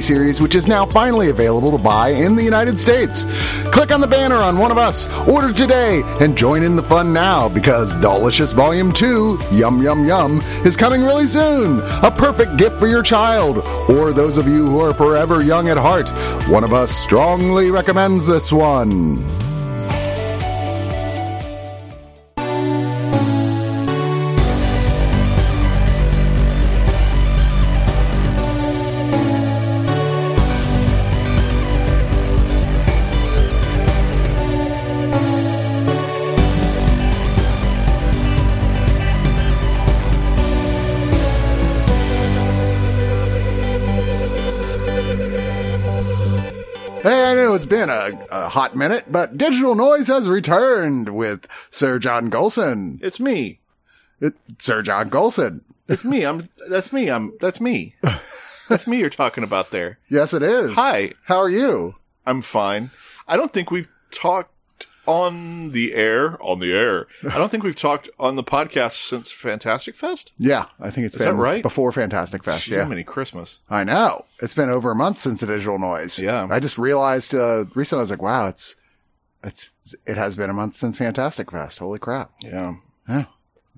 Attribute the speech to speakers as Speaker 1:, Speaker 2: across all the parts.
Speaker 1: series which is now finally available to buy in the United States. Click on the banner on one of us, order today, and join in the fun now because Delicious Volume 2, Yum Yum Yum, is coming really soon. A perfect gift for your child or those of you who are forever young at heart. One of us strongly recommends this one. Hey, I know it's been a, a hot minute, but Digital Noise has returned with Sir John Gholson.
Speaker 2: It's me.
Speaker 1: It, Sir John Gholson.
Speaker 2: It's me. I'm. That's me. I'm. That's me. That's me. You're talking about there.
Speaker 1: Yes, it is.
Speaker 2: Hi.
Speaker 1: How are you?
Speaker 2: I'm fine. I don't think we've talked on the air. On the air. I don't think we've talked on the podcast since Fantastic Fest.
Speaker 1: Yeah, I think it's
Speaker 2: Is
Speaker 1: been
Speaker 2: that right?
Speaker 1: before Fantastic Fest.
Speaker 2: How
Speaker 1: Yeah,
Speaker 2: many Christmas?
Speaker 1: I know. It's been over a month since the Digital Noise.
Speaker 2: Yeah.
Speaker 1: I just realized uh, recently. I was like, wow, it's it's it has been a month since Fantastic Fest. Holy crap!
Speaker 2: Yeah.
Speaker 1: Yeah,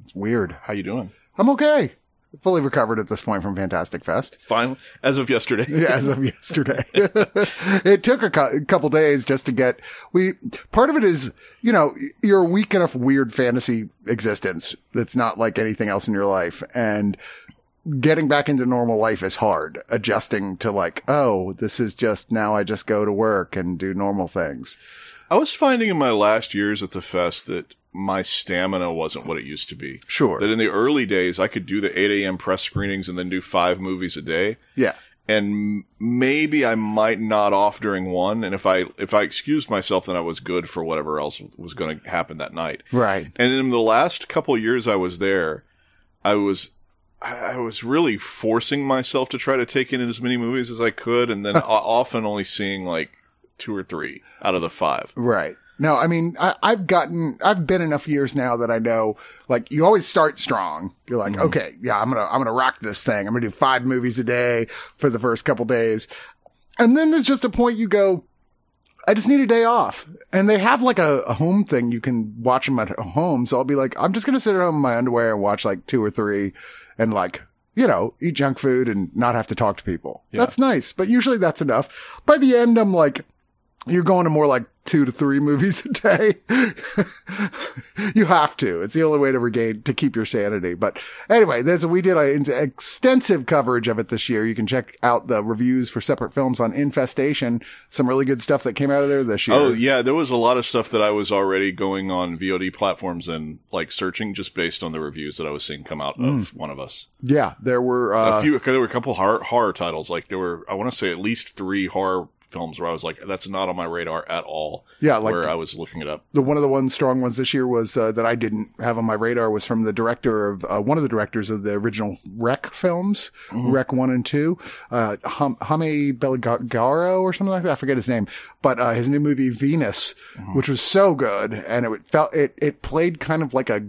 Speaker 1: it's weird.
Speaker 2: How you doing?
Speaker 1: I'm okay. Fully recovered at this point from Fantastic Fest.
Speaker 2: Fine. As of yesterday.
Speaker 1: Yeah, as of yesterday. it took a, a couple days just to get, we, part of it is, you know, you're a weak enough weird fantasy existence that's not like anything else in your life. And getting back into normal life is hard. Adjusting to like, oh, this is just now I just go to work and do normal things.
Speaker 2: I was finding in my last years at the fest that my stamina wasn't what it used to be.
Speaker 1: Sure.
Speaker 2: That in the early days, I could do the 8 a.m. press screenings and then do five movies a day.
Speaker 1: Yeah.
Speaker 2: and maybe I might nod off during one. And if I if I excused myself, then I was good for whatever else was going to happen that night.
Speaker 1: Right.
Speaker 2: And in the last couple of years I was there, I was I was really forcing myself to try to take in as many movies as I could, and then often only seeing like two or three out of the five.
Speaker 1: Right. No, I mean, I, I've gotten, I've been enough years now that I know, like, you always start strong. You're like, mm-hmm. okay, yeah, I'm gonna, I'm gonna rock this thing. I'm gonna do five movies a day for the first couple days. And then there's just a point you go, I just need a day off. And they have like a, a home thing. You can watch them at home. So I'll be like, I'm just to sit at home in my underwear and watch like two or three and like, you know, eat junk food and not have to talk to people. That's nice. But usually that's enough. By the end, I'm like, you're going to more like two to three movies a day. you have to. It's the only way to regain, to keep your sanity. But anyway, there's, we did an extensive coverage of it this year. You can check out the reviews for separate films on Infestation. Some really good stuff that came out of there this year.
Speaker 2: Oh yeah, there was a lot of stuff that I was already going on VOD platforms and like searching just based on the reviews that I was seeing come out of one of us.
Speaker 1: Yeah, there were, uh,
Speaker 2: a few there were a couple horror, horror titles like there were i want to say at least three horror films where i was like that's not on my radar at all.
Speaker 1: Yeah, like
Speaker 2: where
Speaker 1: the-
Speaker 2: i was looking it up.
Speaker 1: The one of the one strong ones this year was uh, that I didn't have on my radar was from the director of uh, one of the directors of the original REC films, REC one and two, uh, Hum- Hame Belgaro or something like that. I forget his name, but uh, his new movie Venus, which was so good, and it felt it it played kind of like a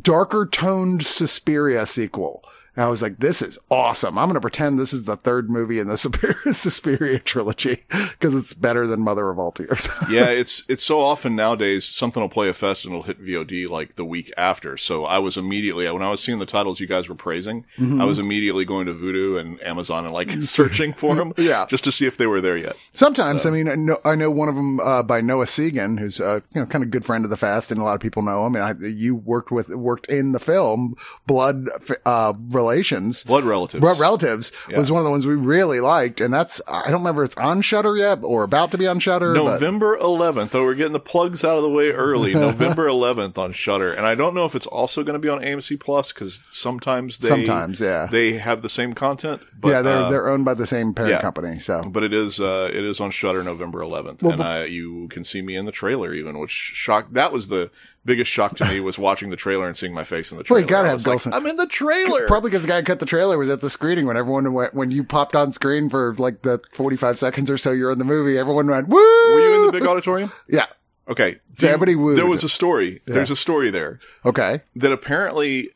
Speaker 1: darker toned Suspiria sequel. And I was like, this is awesome. I'm going to pretend this is the third movie in the Suspiria, Suspiria trilogy because it's better than Mother of All Tears.
Speaker 2: yeah, it's it's so often nowadays something will play a fest and it'll hit VOD like the week after. So I was immediately when I was seeing the titles you guys were praising,
Speaker 1: Mm-hmm.
Speaker 2: I was immediately going to Vudu and Amazon and like searching for them,
Speaker 1: Yeah.
Speaker 2: just to see if they were there yet.
Speaker 1: Sometimes, I mean, I know, I know one of them uh, by Noah Segan, who's uh, you know kind of good friend of the fest, and a lot of people know him. And I, you worked with worked in the film Blood uh, Relations.
Speaker 2: Blood relatives.
Speaker 1: Blood Relatives
Speaker 2: Yeah.
Speaker 1: was one of the ones we really liked, and that's I don't remember if it's on Shudder yet or about to be on Shudder.
Speaker 2: November 11th. Oh, we're getting the plugs out of the way early. November 11th on Shudder, and I don't know if it's also going to be on AMC Plus because sometimes they
Speaker 1: Sometimes, yeah.
Speaker 2: they have the same content. But,
Speaker 1: yeah, they're
Speaker 2: uh,
Speaker 1: they're owned by the same parent
Speaker 2: yeah.
Speaker 1: company. So
Speaker 2: but it is uh, it is on Shudder November 11th, and I, you can see me in the trailer even, which shocked. That was the biggest shock to me was watching the trailer and seeing my face in the trailer.
Speaker 1: you gotta have
Speaker 2: like. I'm in the trailer.
Speaker 1: Probably because the guy who cut the trailer was at the screening when everyone went, when you popped on screen for like the 45 seconds or so you're in the movie, everyone went, woo!
Speaker 2: Were you in the big auditorium?
Speaker 1: Yeah.
Speaker 2: Okay,
Speaker 1: So everybody wooed.
Speaker 2: There was a story. There's a story there.
Speaker 1: Okay.
Speaker 2: that apparently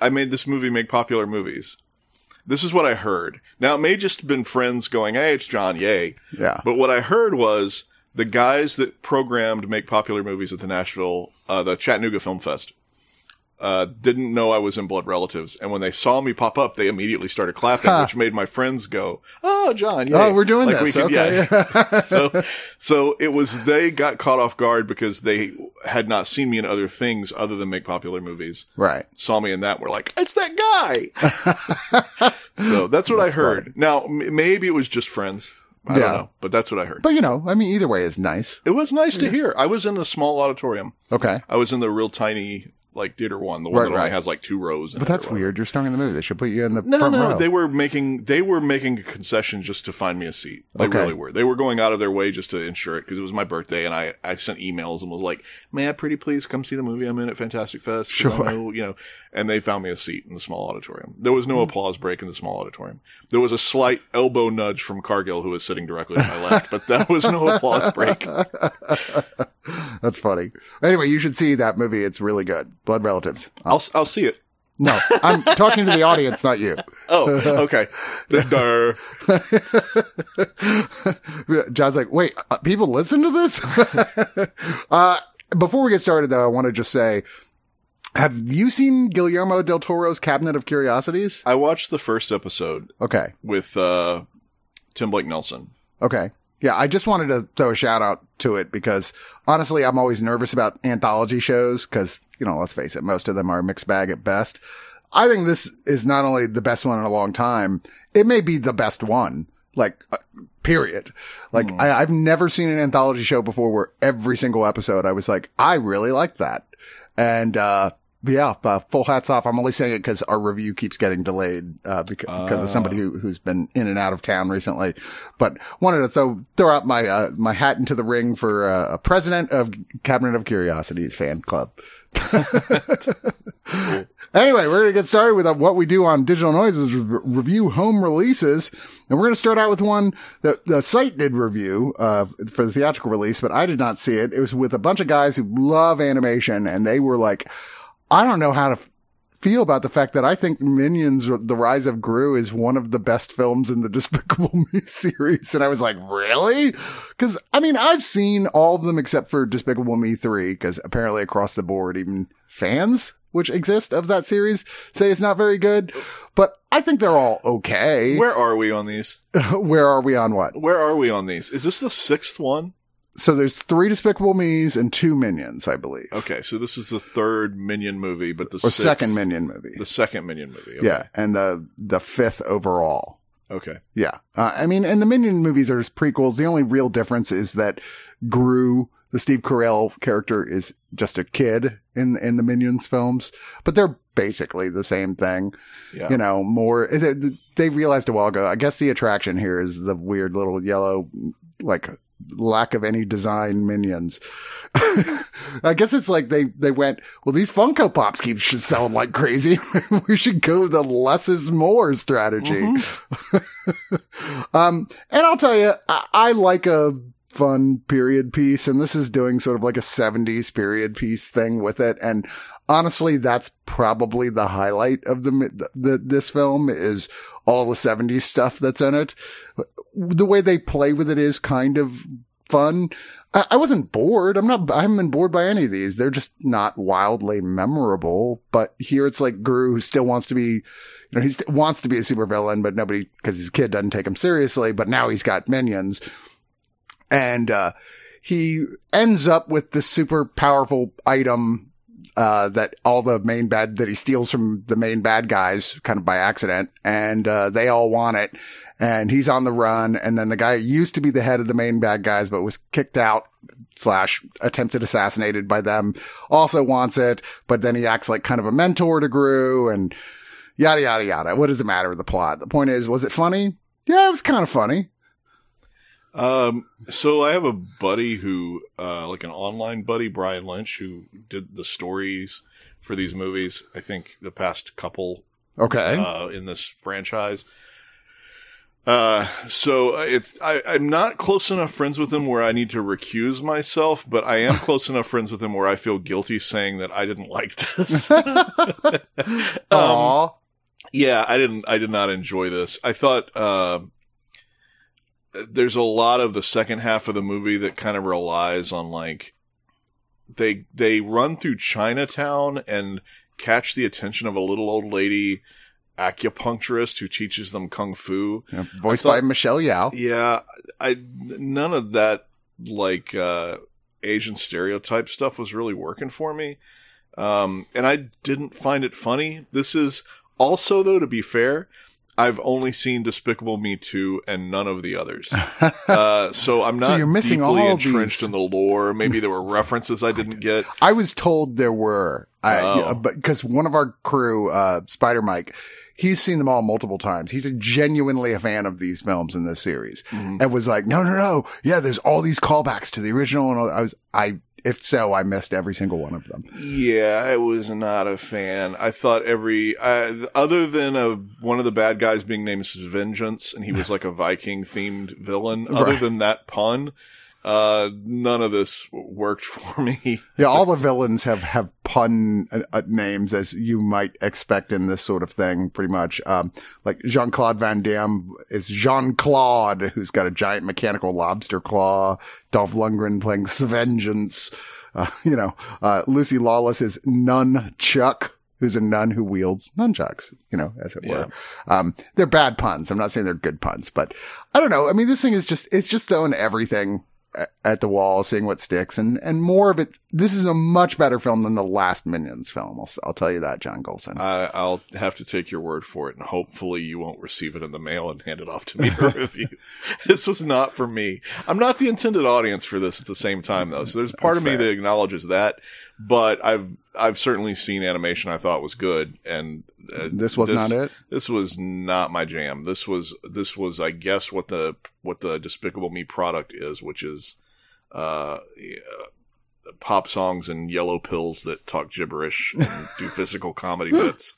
Speaker 2: I made this movie make popular movies. This is what I heard. Now it may just have been friends going, "Hey, it's John, yay!"
Speaker 1: Yeah.
Speaker 2: But what I heard was the guys that programmed make popular movies at the Nashville, uh, the Chattanooga Film Fest, uh, didn't know I was in Blood Relatives, and when they saw me pop up, they immediately started clapping,
Speaker 1: Huh.
Speaker 2: which made my friends go, "Oh, John, yay.
Speaker 1: Oh, we're doing
Speaker 2: Like, we
Speaker 1: this.
Speaker 2: could-
Speaker 1: okay.
Speaker 2: yeah. so, so it was they got caught off guard because they had not seen me in other things other than make popular movies
Speaker 1: right.
Speaker 2: saw me in that were like, it's that guy. so that's what I heard. Now, m- maybe it was just friends. I don't
Speaker 1: Yeah.
Speaker 2: know, but that's what I heard.
Speaker 1: But you know, I mean, either way is nice.
Speaker 2: it was nice to hear. I was in a small auditorium.
Speaker 1: Okay.
Speaker 2: I was in the real tiny, like, theater one, the one
Speaker 1: Right,
Speaker 2: that only has like two rows.
Speaker 1: But that's weird. You're starring in the movie. They should put you in the
Speaker 2: No,
Speaker 1: front
Speaker 2: no,
Speaker 1: row.
Speaker 2: they were making they were making a concession just to find me a seat. They
Speaker 1: Okay.
Speaker 2: really were. They were going out of their way just to ensure it because it was my birthday, and I I sent emails and was like, "May I pretty please come see the movie I'm in at Fantastic Fest?"
Speaker 1: Sure.
Speaker 2: know, you know, and they found me a seat in the small auditorium. There was no hmm. applause break in the small auditorium. There was a slight elbow nudge from Cargill, who was sitting directly to my left, but that was no applause break.
Speaker 1: That's funny. Anyway, you should see that movie. It's really good. Blood Relatives.
Speaker 2: I'll I'll see it.
Speaker 1: No, I'm talking to the audience, not you.
Speaker 2: Oh, okay. The- Durr.
Speaker 1: John's like, wait, uh, people listen to this? uh, before we get started though, I want to just say, have you seen Guillermo del Toro's Cabinet of Curiosities?
Speaker 2: I watched the first episode
Speaker 1: Okay.
Speaker 2: with uh, Tim Blake Nelson.
Speaker 1: Okay. Yeah, I just wanted to throw a shout out to it because honestly, I'm always nervous about anthology shows because, you know, let's face it, most of them are mixed bag at best. I think this is not only the best one in a long time, it may be the best one, like, uh, period. Like, I, I've never seen an anthology show before where every single episode I was like, I really liked that. And, uh, yeah, uh, full hats off. I'm only saying it because our review keeps getting delayed uh, because, because of somebody who, who's been in and out of town recently. But wanted to throw throw out my uh, my hat into the ring for uh, a president of Cabinet of Curiosities fan club. Anyway, we're gonna get started with uh, what we do on Digital Noises re- review home releases, and we're gonna start out with one that the site did review uh, for the theatrical release, but I did not see it. It was with a bunch of guys who love animation, and they were like, "I don't know how to." Feel about the fact that I think Minions: The Rise of Gru is one of the best films in the Despicable Me series, and I was like, "Really?" Because I mean, I've seen all of them except for Despicable Me three, because apparently across the board, even fans which exist of that series say it's not very good. But I think they're all okay. Where
Speaker 2: are we on these?
Speaker 1: where are we on what?
Speaker 2: Where are we on these? Is this the sixth one?
Speaker 1: So there's three Despicable Me's and two Minions, I believe,
Speaker 2: Okay, so this is the third Minion movie, but the
Speaker 1: or
Speaker 2: sixth,
Speaker 1: second Minion movie.
Speaker 2: the second Minion movie. Okay.
Speaker 1: Yeah, and the the fifth overall.
Speaker 2: Okay.
Speaker 1: Yeah. Uh, I mean, and the Minion movies are just prequels. The only real difference is that Gru, the Steve Carell character, is just a kid in, in the Minions films, but they're basically the same thing.
Speaker 2: Yeah.
Speaker 1: You know, more, they, they realized a while ago, I guess the attraction here is the weird little yellow, like, lack of any design minions. I guess it's like they, they went, well, these Funko Pops keep selling like crazy. we should go the less is more strategy. um, and I'll tell you, I, I like a fun period piece, and this is doing sort of like a 70s period piece thing with it. And honestly, that's probably the highlight of the, the, this film is all the 70s stuff that's in it. The way they play with it is kind of fun. I, I wasn't bored. I'm not, I haven't been bored by any of these. They're just not wildly memorable. But here it's like Gru who still wants to be, you know, he wants to be a supervillain, but nobody, cause his kid doesn't take him seriously, but now he's got minions. And, uh, he ends up with this super powerful item, uh, that all the main bad, that he steals from the main bad guys kind of by accident. And, uh, they all want it and he's on the run. And then the guy used to be the head of the main bad guys, but was kicked out slash attempted assassinated by them also wants it. But then he acts like kind of a mentor to Gru and yada, yada, yada. What does it matter with the plot? The point is, was it funny? Yeah, it was kind of funny.
Speaker 2: Um, so I have a buddy who, uh, like an online buddy, Brian Lynch, who did the stories for these movies. I think the past couple,
Speaker 1: Okay.
Speaker 2: uh, in this franchise. Uh, so it's, I, I'm not close enough friends with him where I need to recuse myself, but I am close enough friends with him where I feel guilty saying that I didn't like this. um,
Speaker 1: Aw.
Speaker 2: yeah, I didn't. I did not enjoy this. I thought uh, there's a lot of the second half of the movie that kind of relies on like they they run through Chinatown and catch the attention of a little old lady acupuncturist who teaches them kung fu.
Speaker 1: Yeah, voiced
Speaker 2: I
Speaker 1: by Michelle Yeoh.
Speaker 2: Yeah, I none of that like uh Asian stereotype stuff was really working for me. Um and I didn't find it funny. This is also though to be fair, I've only seen Despicable Me 2 and none of the others. Uh so I'm
Speaker 1: So
Speaker 2: not
Speaker 1: you're missing
Speaker 2: deeply
Speaker 1: all
Speaker 2: entrenched
Speaker 1: these-
Speaker 2: in the lore. Maybe there were references I didn't get.
Speaker 1: I was told there were, I,
Speaker 2: Oh.
Speaker 1: yeah, but because one of our crew, uh, Spider Mike, he's seen them all multiple times. He's a genuinely a fan of these films in this series
Speaker 2: Mhm.
Speaker 1: and was like, no, no, no. Yeah, there's all these callbacks to the original. And I was, I, if so, I missed every single one of them.
Speaker 2: Yeah, I was not a fan. I thought every I, other than a one of the bad guys being named Svengeance, and he was like a Viking themed villain. Other
Speaker 1: Right.
Speaker 2: than that pun, uh, none of this worked for me.
Speaker 1: Yeah, all the villains have have pun uh, uh, names as you might expect in this sort of thing. Pretty much, um, like Jean Claude Van Damme is Jean Claude, who's got a giant mechanical lobster claw. Dolph Lundgren playing Svengeance. Uh, you know, uh, Lucy Lawless is Nun Chuck. Who's a nun who wields nunchucks, you know, as it were. Um, they're bad puns. I'm not saying they're good puns, but I don't know. I mean, this thing is just, it's just throwing everything at the wall, seeing what sticks, and and more of it. This is a much better film than the last Minions film. I'll, I'll tell you that, John Gholson.
Speaker 2: I, I'll have to take your word for it, and hopefully you won't receive it in the mail and hand it off to me to review. This was not for me. I'm not the intended audience for this at the same time, though. So there's part
Speaker 1: That's
Speaker 2: of me
Speaker 1: fair.
Speaker 2: that acknowledges that, but I've I've certainly seen animation I thought was good, and uh,
Speaker 1: this was not it.
Speaker 2: This was not my jam. This was this was I guess what the what the Despicable Me product is, which is uh, yeah, pop songs and yellow pills that talk gibberish and do physical comedy bits.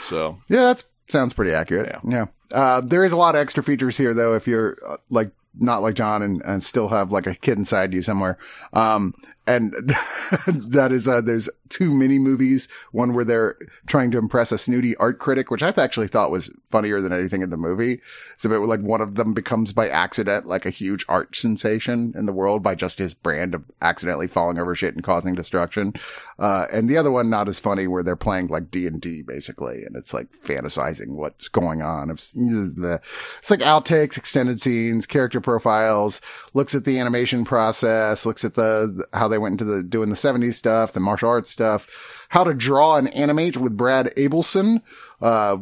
Speaker 2: So
Speaker 1: Yeah, that sounds pretty accurate. Yeah. Uh, there is a lot of extra features here, though. If you're uh, like not like John and, and still have like a kid inside you somewhere. Um, and that is, uh, there's two mini movies. One where they're trying to impress a snooty art critic, which I actually thought was funnier than anything in the movie. Bit like one of them becomes by accident like a huge art sensation in the world by just his brand of accidentally falling over shit and causing destruction. Uh, and the other one not as funny where they're playing like D and D basically. And it's like fantasizing what's going on. It's, it's like outtakes, extended scenes, character profiles, looks at the animation process, looks at the, how they went into the doing the 70s stuff, the martial arts stuff, how to draw and animate with Brad Ableson, uh,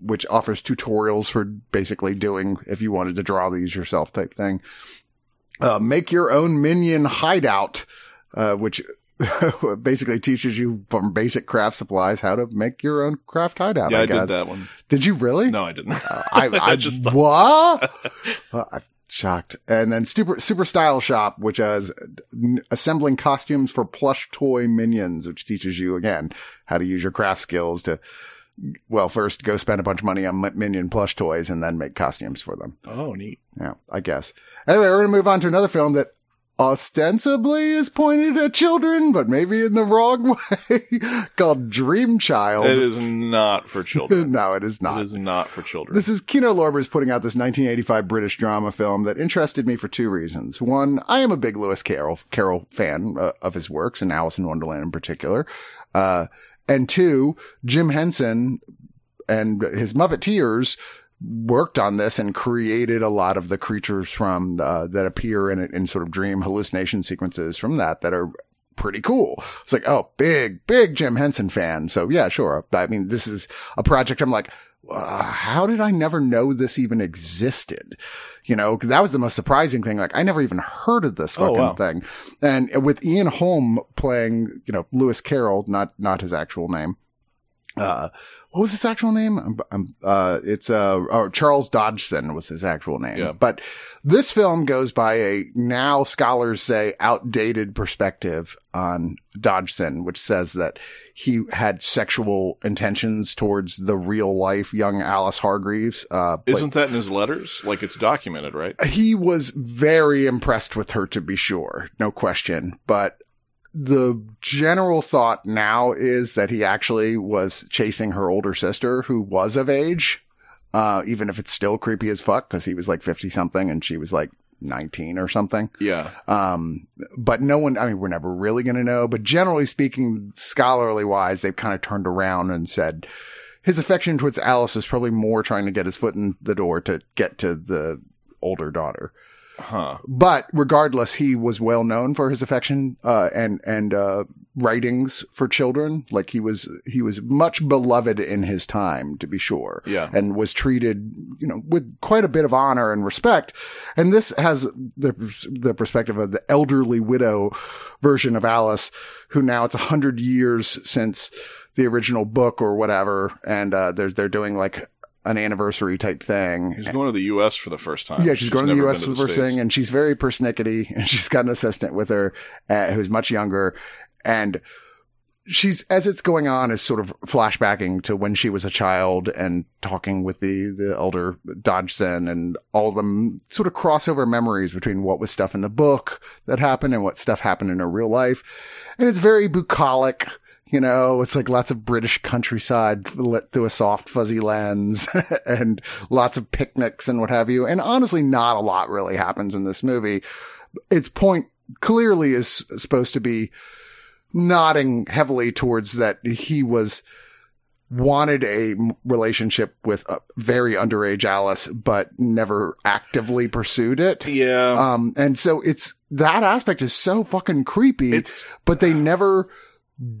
Speaker 1: which offers tutorials for basically doing if you wanted to draw these yourself type thing. Uh, make your own minion hideout, uh, which basically teaches you from basic craft supplies how to make your own craft hideout.
Speaker 2: yeah, I,
Speaker 1: guess.
Speaker 2: did that one.
Speaker 1: Did you really?
Speaker 2: No, I didn't.
Speaker 1: I, I,
Speaker 2: just
Speaker 1: just what? Uh, I'm shocked. And then super super style shop, which is n- assembling costumes for plush toy minions, which teaches you again how to use your craft skills to. Well, first go spend a bunch of money on minion plush toys and then make costumes for them.
Speaker 2: oh, neat.
Speaker 1: Yeah, I guess. Anyway, we're going to move on to another film that ostensibly is pointed at children, but maybe in the wrong way, called Dream Child.
Speaker 2: It is not for children.
Speaker 1: no, it is not.
Speaker 2: It is not for children.
Speaker 1: This is Kino Lorber's putting out this 1985 British drama film that interested me for two reasons. One, I am a big Lewis Carroll, Carroll fan uh, of his works and Alice in Wonderland in particular. Uh, and two, Jim Henson and his Muppeteers worked on this and created a lot of the creatures from uh, that appear in in sort of dream hallucination sequences from that that are pretty cool. It's like, oh, big, big Jim Henson fan. So yeah, sure. I mean, this is a project I'm like, uh, how did I never know this even existed? You know, that was the most surprising thing. Like, I never even heard of this fucking
Speaker 2: Oh, wow.
Speaker 1: thing. And with Ian Holm playing, you know, Lewis Carroll, not, not his actual name. Uh, what was his actual name? Um, um, uh, it's, uh, oh, Charles Dodgson was his actual name.
Speaker 2: Yeah.
Speaker 1: But this film goes by a now scholars say outdated perspective on Dodgson, which says that he had sexual intentions towards the real life young Alice Hargreaves. Uh,
Speaker 2: Isn't that in his letters? Like it's documented, right?
Speaker 1: he was very impressed with her to be sure, no question. But the general thought now is that he actually was chasing her older sister who was of age. Uh, even if it's still creepy as fuck because he was like 50 something and she was like 19 or something.
Speaker 2: Yeah.
Speaker 1: Um, but no one, I mean, we're never really going to know, but generally speaking, scholarly wise, they've kind of turned around and said his affection towards Alice is probably more trying to get his foot in the door to get to the older daughter.
Speaker 2: Huh.
Speaker 1: But regardless, he was well known for his affection, uh, and, and, uh, writings for children. Like he was, he was much beloved in his time, to be sure.
Speaker 2: Yeah.
Speaker 1: And was treated, you know, with quite a bit of honor and respect. And this has the, the perspective of the elderly widow version of Alice, who now it's a hundred years since the original book or whatever. And, uh, they're, they're doing like an anniversary type thing.
Speaker 2: She's going to the U.S. for the first time.
Speaker 1: Yeah, she's, going to the U.S. for the first
Speaker 2: States.
Speaker 1: thing, and she's very persnickety, and she's got an assistant with her uh, who's much younger, and she's as it's going on is sort of flashbacking to when she was a child and talking with the the elder Dodgson and all the sort of crossover memories between what was stuff in the book that happened and what stuff happened in her real life, and it's very bucolic. You know, it's like lots of British countryside lit through a soft fuzzy lens and lots of picnics and what have you. And honestly, not a lot really happens in this movie. Its point clearly is supposed to be nodding heavily towards that he was wanted a relationship with a very underage Alice, but never actively pursued it.
Speaker 2: Yeah.
Speaker 1: Um, and so it's that aspect is so fucking creepy,
Speaker 2: It's-
Speaker 1: but they never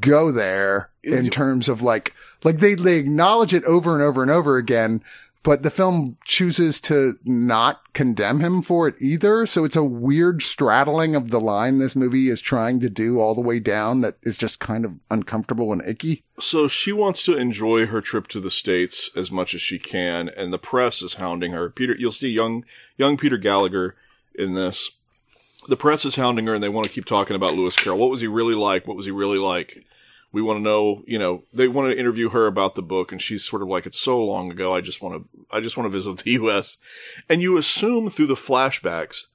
Speaker 1: go there in terms of like, like they, they acknowledge it over and over and over again, but the film chooses to not condemn him for it either. So it's a weird straddling of the line this movie is trying to do all the way down that is just kind of uncomfortable and icky.
Speaker 2: So she wants to enjoy her trip to the states as much as she can, and the press is hounding her. Peter, you'll see young young Peter Gallagher in this. The press is hounding her, and they want to keep talking about Lewis Carroll. What was he really like? What was he really like? We want to know. You know, they want to interview her about the book, and she's sort of like, "It's so long ago. I just want to. I just want to visit the U.S." And you assume through the flashbacks,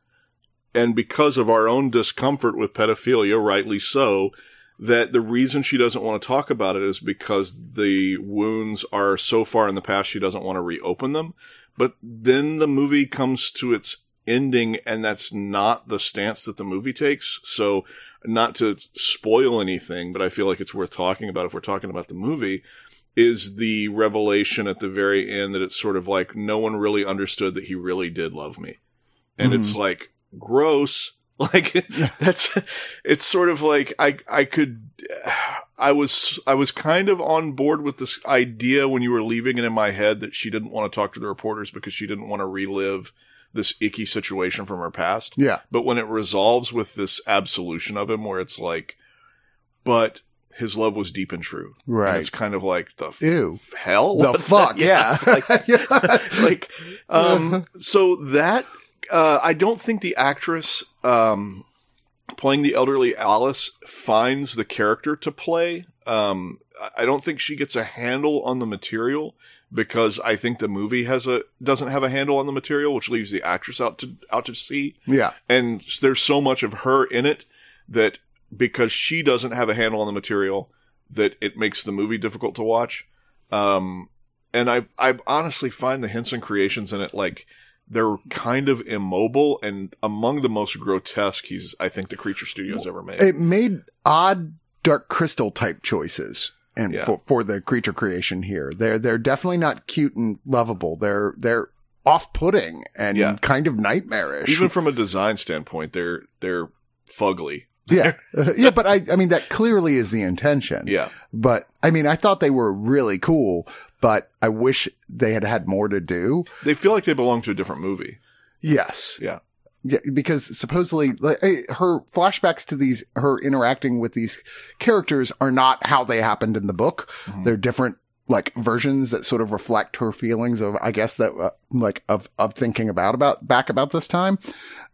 Speaker 2: and because of our own discomfort with pedophilia, rightly so, that the reason she doesn't want to talk about it is because the wounds are so far in the past she doesn't want to reopen them. But then the movie comes to its ending and that's not the stance that the movie takes. So not to spoil anything, but I feel like it's worth talking about if we're talking about the movie is the revelation at the very end that it's sort of like no one really understood that he really did love me. And it's mm-hmm. like gross. Like that's it's sort of like I I could I was I was kind of on board with this idea when you were leaving it in my head that she didn't want to talk to the reporters because she didn't want to relive this icky situation from her past.
Speaker 1: Yeah.
Speaker 2: But when it resolves with this absolution of him where it's like but his love was deep and true. And
Speaker 1: Right.
Speaker 2: it's kind of like the f-
Speaker 1: Ew.
Speaker 2: hell
Speaker 1: The fuck. Yeah.
Speaker 2: it's like like um so that uh i don't think the actress um playing the elderly alice finds the character to play um i don't think she gets a handle on the material because I think the movie has a doesn't have a handle on the material, which leaves the actress out to out to sea.
Speaker 1: Yeah.
Speaker 2: And there's so much of her in it that because she doesn't have a handle on the material, that it makes the movie difficult to watch. Um, and I I honestly find the Henson creations in it like they're kind of immobile and among the most grotesque he's I think the Creature Studios ever made.
Speaker 1: It made odd dark crystal type choices and
Speaker 2: Yeah.
Speaker 1: for, for the creature creation here. They're they're definitely not cute and lovable. They're they're off putting and
Speaker 2: Yeah.
Speaker 1: kind of nightmarish.
Speaker 2: Even from a design standpoint, they're they're fugly.
Speaker 1: yeah. Uh, yeah, but I I mean that clearly is the intention.
Speaker 2: Yeah.
Speaker 1: But I mean I thought they were really cool, but I wish they had had more to do.
Speaker 2: They feel like they belong to a different movie.
Speaker 1: Yes.
Speaker 2: Yeah.
Speaker 1: Yeah, because supposedly her flashbacks to these, her interacting with these characters are not how they happened in the book.
Speaker 2: Mhm.
Speaker 1: They're different, like versions that sort of reflect her feelings of, I guess that, uh, like of, of thinking about, about back about this time.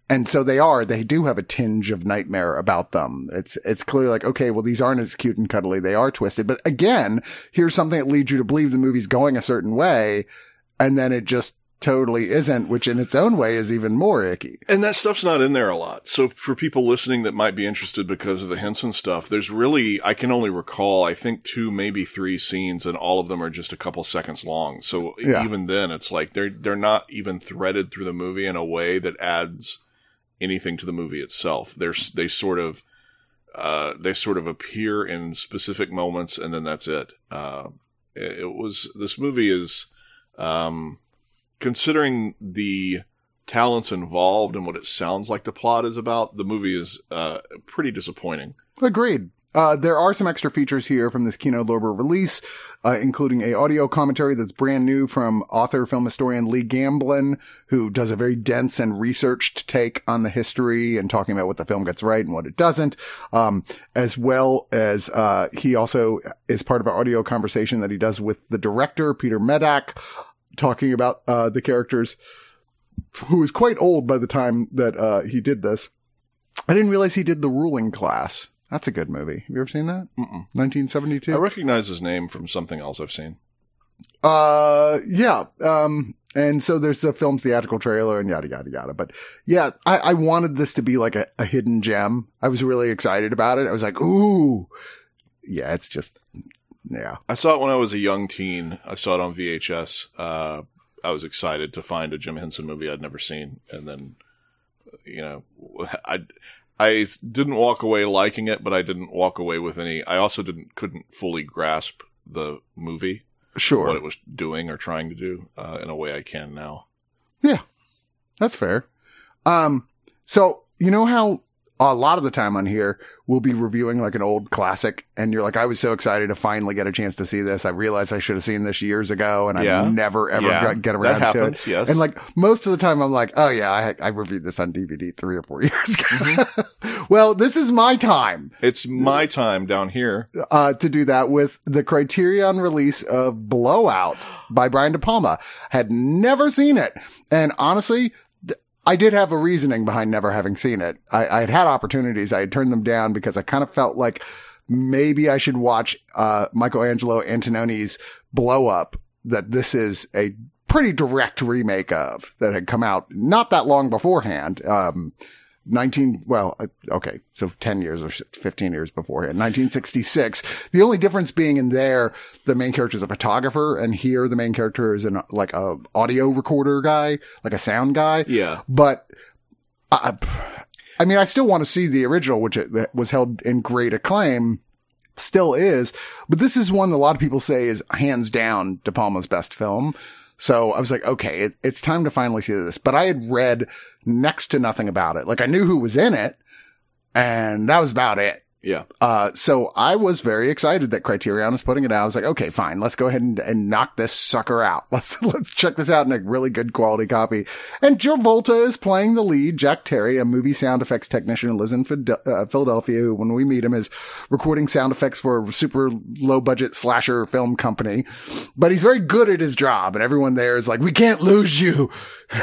Speaker 1: And so they are, they do have a tinge of nightmare about them. It's, it's clearly like, okay, well, these aren't as cute and cuddly. They are twisted. But again, here's something that leads you to believe the movie's going a certain way. And then it just totally isn't, which in its own way is even more icky.
Speaker 2: And that stuff's not in there a lot. So for people listening that might be interested because of the Henson stuff, there's really, I can only recall, I think two, maybe three scenes and all of them are just a couple seconds long. So
Speaker 1: Yeah.
Speaker 2: even then it's like they're, they're not even threaded through the movie in a way that adds anything to the movie itself. They're, they sort of, uh, they sort of appear in specific moments and then that's it. Uh, it, it was, this movie is, um, considering the talents involved and what it sounds like the plot is about, the movie is uh, pretty disappointing.
Speaker 1: Agreed. Uh, there are some extra features here from this Kino Lorber release, uh, including a audio commentary that's brand new from author, film historian Lee Gamblin, who does a very dense and researched take on the history and talking about what the film gets right and what it doesn't. Um, as well as, uh, he also is part of an audio conversation that he does with the director, Peter Medak, talking about, uh, the characters who was quite old by the time that, uh, he did this. I didn't realize he did The Ruling Class. That's a good movie. Have you ever seen that?
Speaker 2: Mm-mm.
Speaker 1: 1972.
Speaker 2: I recognize his name from something else I've seen.
Speaker 1: Uh, yeah. Um, and so there's the film's theatrical trailer and yada, yada, yada. But yeah, I, I wanted this to be like a, a hidden gem. I was really excited about it. I was like, ooh. Yeah, it's just, yeah.
Speaker 2: I saw it when I was a young teen. I saw it on VHS. Uh, I was excited to find a Jim Henson movie I'd never seen, and then, you know, I I didn't walk away liking it, but I didn't walk away with any. I also didn't couldn't fully grasp the movie,
Speaker 1: sure, what
Speaker 2: it was doing or trying to do, uh, in a way I can now.
Speaker 1: Yeah, that's fair. Um, so you know how a lot of the time on here we'll be reviewing like an old classic and you're like, I was so excited to finally get a chance to see this. I realized I should have seen this years ago and
Speaker 2: Yeah.
Speaker 1: I never ever
Speaker 2: Yeah,
Speaker 1: got, get
Speaker 2: that
Speaker 1: around to it.
Speaker 2: happens. Yes,
Speaker 1: And like most of the time, I'm like, oh yeah, I, I reviewed this on DVD three or four years ago.
Speaker 2: Mm-hmm.
Speaker 1: well, this is my time,
Speaker 2: it's my time down here.
Speaker 1: uh, to do that with the Criterion release of Blowout by Brian De Palma. Had never seen it. And honestly, I did have a reasoning behind never having seen it. I, I had had opportunities. I had turned them down because I kind of felt like maybe I should watch, uh, Michelangelo Antonioni's Blow Up that this is a pretty direct remake of that had come out not that long beforehand. Um, 19, well, uh, okay. So 10 years or 15 years beforehand, 1966. The only difference being in there, the main character is a photographer and here the main character is an, like a audio recorder guy, like a sound guy.
Speaker 2: Yeah,
Speaker 1: But, I, I mean, I still want to see the original, which it, was held in great acclaim. Still is, but this is one that a lot of people say is hands down De Palma's best film. So I was like, okay, it, it's time to finally see this. But I had read next to nothing about it. Like I knew who was in it and that was about it.
Speaker 2: Yeah.
Speaker 1: Uh, so I was very excited that Criterion was putting it out. I was like, okay, fine. Let's go ahead and, and knock this sucker out. Let's, let's check this out in a really good quality copy. And John Travolta is playing the lead. Jack Terry, a movie sound effects technician, who lives in uh, Philadelphia, who, when we meet him, is recording sound effects for a super low budget slasher film company. But he's very good at his job. And everyone there is like, we can't lose you.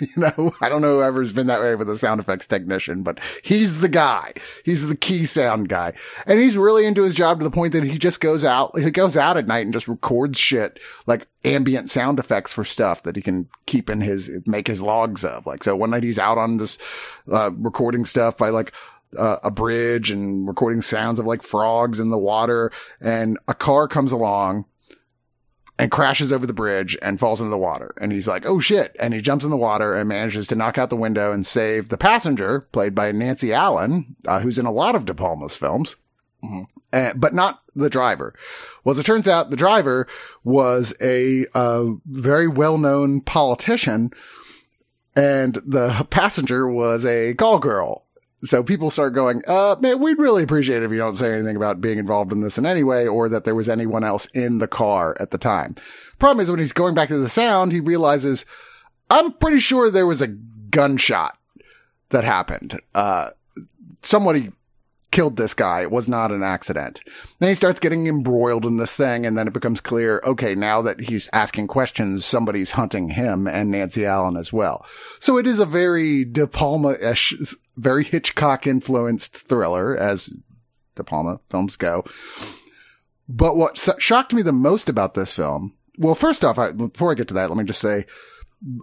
Speaker 1: you know, I don't know whoever's been that way with a sound effects technician, but he's the guy. He's the key sound guy. And he's really into his job to the point that he just goes out, he goes out at night and just records shit like ambient sound effects for stuff that he can keep in his, make his logs of. Like, so one night he's out on this, uh, recording stuff by like, uh, a bridge and recording sounds of like frogs in the water and a car comes along and crashes over the bridge and falls into the water. And he's like, oh shit. And he jumps in the water and manages to knock out the window and save the passenger, played by Nancy Allen, uh, who's in a lot of De Palma's films. Mm-hmm. Uh, but not the driver. Well, as it turns out, the driver was a uh, very well-known politician, and the passenger was a call girl. So people start going, uh, man, we'd really appreciate it if you don't say anything about being involved in this in any way or that there was anyone else in the car at the time. Problem is when he's going back to the sound, he realizes, I'm pretty sure there was a gunshot that happened. Uh, somebody killed this guy. It was not an accident. Then he starts getting embroiled in this thing. And then it becomes clear, okay, now that he's asking questions, somebody's hunting him and Nancy Allen as well. So it is a very De Palma-ish, very Hitchcock influenced thriller as De Palma films go. But what shocked me the most about this film, well, first off, I, before I get to that, let me just say,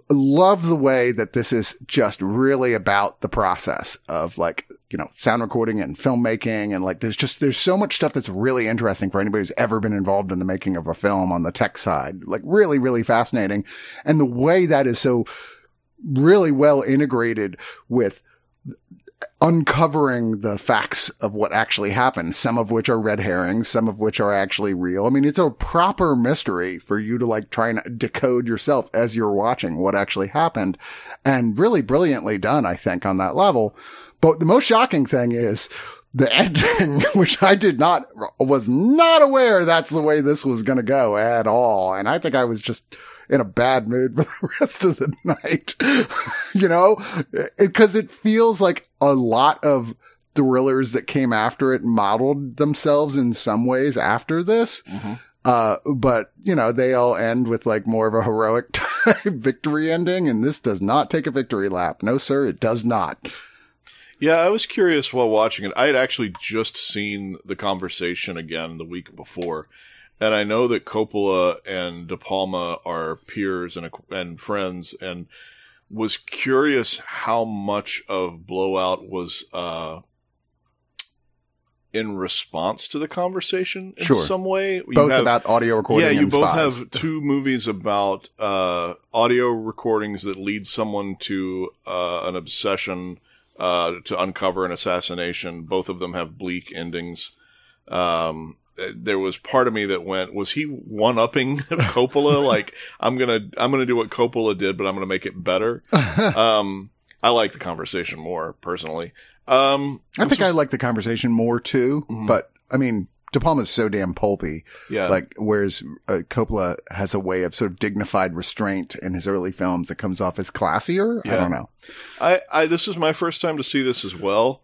Speaker 1: love the way that this is just really about the process of like, you know, sound recording and filmmaking. And like, there's just, there's so much stuff that's really interesting for anybody who's ever been involved in the making of a film on the tech side. Like really, really fascinating. And the way that is so really well integrated with uncovering the facts of what actually happened, some of which are red herrings, some of which are actually real. I mean, it's a proper mystery for you to like try and decode yourself as you're watching what actually happened and really brilliantly done, I think, on that level. But the most shocking thing is the ending, which I did not, was not aware that's the way this was going to go at all. And I think I was just, in a bad mood for the rest of the night, you know, because it, it feels like a lot of thrillers that came after it modeled themselves in some ways after this. Mm-hmm. Uh, but you know, they all end with like more of a heroic type victory ending. And this does not take a victory lap. No, sir, it does not.
Speaker 2: Yeah, I was curious while watching it. I had actually just seen the conversation again the week before. And I know that Coppola and De Palma are peers and and friends, and was curious how much of Blowout was uh, in response to the conversation in
Speaker 1: sure.
Speaker 2: some way.
Speaker 1: You both have, about audio recording.
Speaker 2: Yeah, you both
Speaker 1: spies.
Speaker 2: have two movies about uh, audio recordings that lead someone to uh, an obsession uh, to uncover an assassination. Both of them have bleak endings. Um, there was part of me that went, was he one upping Coppola? like, I'm gonna, I'm gonna do what Coppola did, but I'm gonna make it better. um, I like the conversation more personally. Um,
Speaker 1: I think was, I like the conversation more too, mm-hmm. but I mean, De Palma's so damn pulpy.
Speaker 2: Yeah.
Speaker 1: Like, whereas uh, Coppola has a way of sort of dignified restraint in his early films that comes off as classier. Yeah. I don't know.
Speaker 2: I, I, this is my first time to see this as well.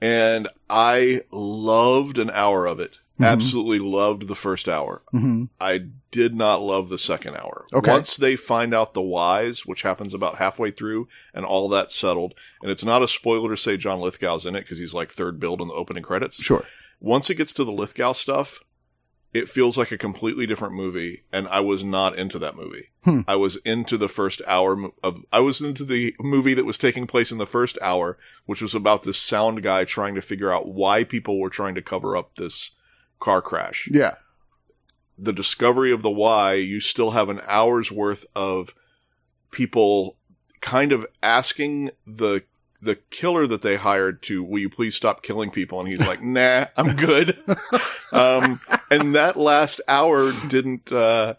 Speaker 2: And I loved an hour of it. Mm-hmm. Absolutely loved the first hour.
Speaker 1: Mm-hmm.
Speaker 2: I did not love the second hour.
Speaker 1: Okay.
Speaker 2: Once they find out the whys, which happens about halfway through, and all that settled, and it's not a spoiler to say John Lithgow's in it because he's like third billed in the opening credits.
Speaker 1: Sure.
Speaker 2: Once it gets to the Lithgow stuff, it feels like a completely different movie, and I was not into that movie.
Speaker 1: Hmm.
Speaker 2: I was into the first hour of. I was into the movie that was taking place in the first hour, which was about this sound guy trying to figure out why people were trying to cover up this car crash.
Speaker 1: Yeah.
Speaker 2: The discovery of the why, you still have an hour's worth of people kind of asking the the killer that they hired to, will you please stop killing people? And he's like, nah, I'm good. um, and that last hour didn't, uh,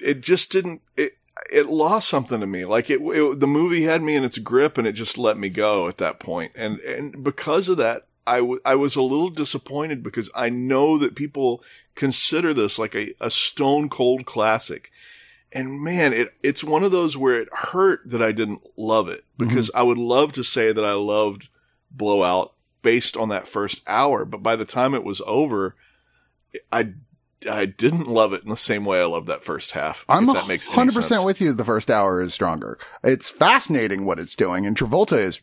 Speaker 2: it just didn't, it, it lost something to me. Like it, it, the movie had me in its grip and it just let me go at that point. And, and because of that, I, w- I was a little disappointed because I know that people consider this like a, a stone cold classic. And man, it, it's one of those where it hurt that I didn't love it because mm-hmm. I would love to say that I loved Blowout based on that first hour. But by the time it was over, I I didn't love it in the same way I loved that first half.
Speaker 1: I'm that makes 100% with you. The first hour is stronger. It's fascinating what it's doing. And Travolta is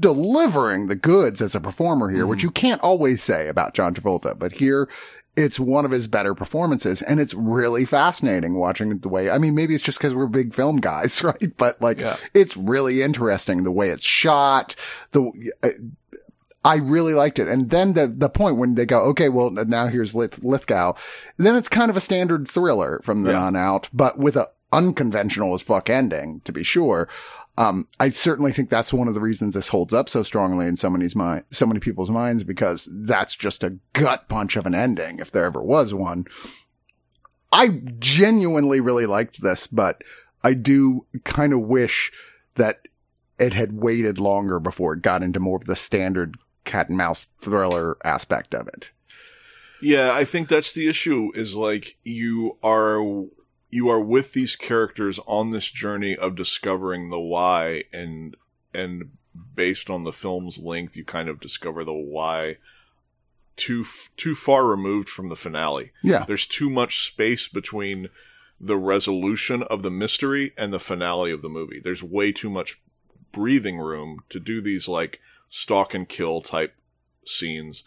Speaker 1: delivering the goods as a performer here,
Speaker 2: Mm-hmm.
Speaker 1: which you can't always say about John Travolta, but here it's one of his better performances and it's really fascinating watching the way, I mean, maybe it's just because we're big film guys, right? But like,
Speaker 2: Yeah.
Speaker 1: it's really interesting the way it's shot, the, uh, I really liked it. And then the, the point when they go, okay, well, now here's Lith- Lithgow. Then it's kind of a standard thriller from then
Speaker 2: Yeah.
Speaker 1: on out, but with a unconventional as fuck ending, to be sure. Um, I certainly think that's one of the reasons this holds up so strongly in so many's mind, so many people's minds, because that's just a gut punch of an ending, if there ever was one. I genuinely really liked this, but I do kind of wish that it had waited longer before it got into more of the standard cat and mouse thriller aspect of it.
Speaker 2: Yeah, I think that's the issue is like you are you are with these characters on this journey of discovering the why and and based on the film's length you kind of discover the why too too far removed from the finale.
Speaker 1: Yeah.
Speaker 2: There's too much space between the resolution of the mystery and the finale of the movie. There's way too much breathing room to do these like stalk and kill type scenes.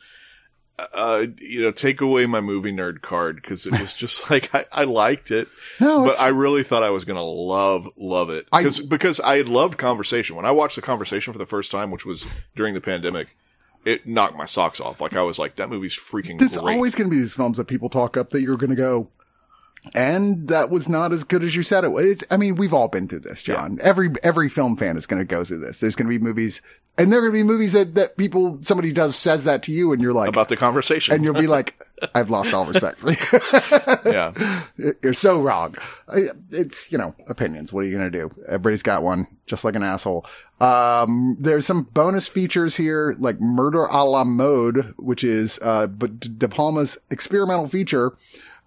Speaker 2: Uh, you know, take away my movie nerd card because it was just like I, I liked it,
Speaker 1: No,
Speaker 2: but I really thought I was gonna love love it because because I had loved Conversation when I watched the Conversation for the first time, which was during the pandemic. It knocked my socks off. Like I was like, that movie's freaking
Speaker 1: there's
Speaker 2: great.
Speaker 1: always going to be these films that people talk up that you're going to go, and that was not as good as you said it was. It's, I mean, we've all been through this, John. Every every film fan is going to go through this. There's going to be movies, and there are going to be movies that, that people somebody does says that to you, and you're like,
Speaker 2: about the conversation.
Speaker 1: and you'll be like, I've lost all respect for you.
Speaker 2: yeah.
Speaker 1: You're so wrong. It's, you know, opinions. What are you going to do? Everybody's got one, just like an asshole. Um, there's some bonus features here, like Murder a la Mode, which is, uh, but De Palma's experimental feature,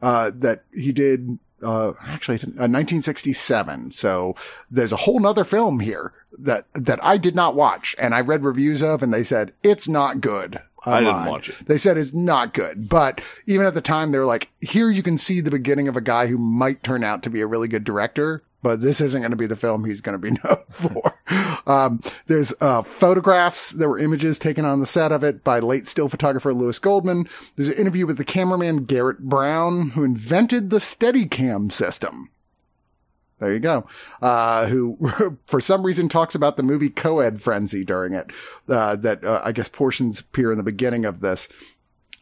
Speaker 1: uh, that he did, uh, actually, uh, 1967. So there's a whole nother film here that, that I did not watch and I read reviews of and they said it's not good.
Speaker 2: I didn't watch it.
Speaker 1: They said it's not good, but even at the time, they were like, here you can see the beginning of a guy who might turn out to be a really good director, but this isn't going to be the film he's going to be known for. Um, there's, uh, photographs. There were images taken on the set of it by late still photographer Louis Goldman. There's an interview with the cameraman Garrett Brown, who invented the Steadicam system. There you go. Uh, who for some reason talks about the movie Coed Frenzy during it. Uh, that, uh, I guess portions appear in the beginning of this.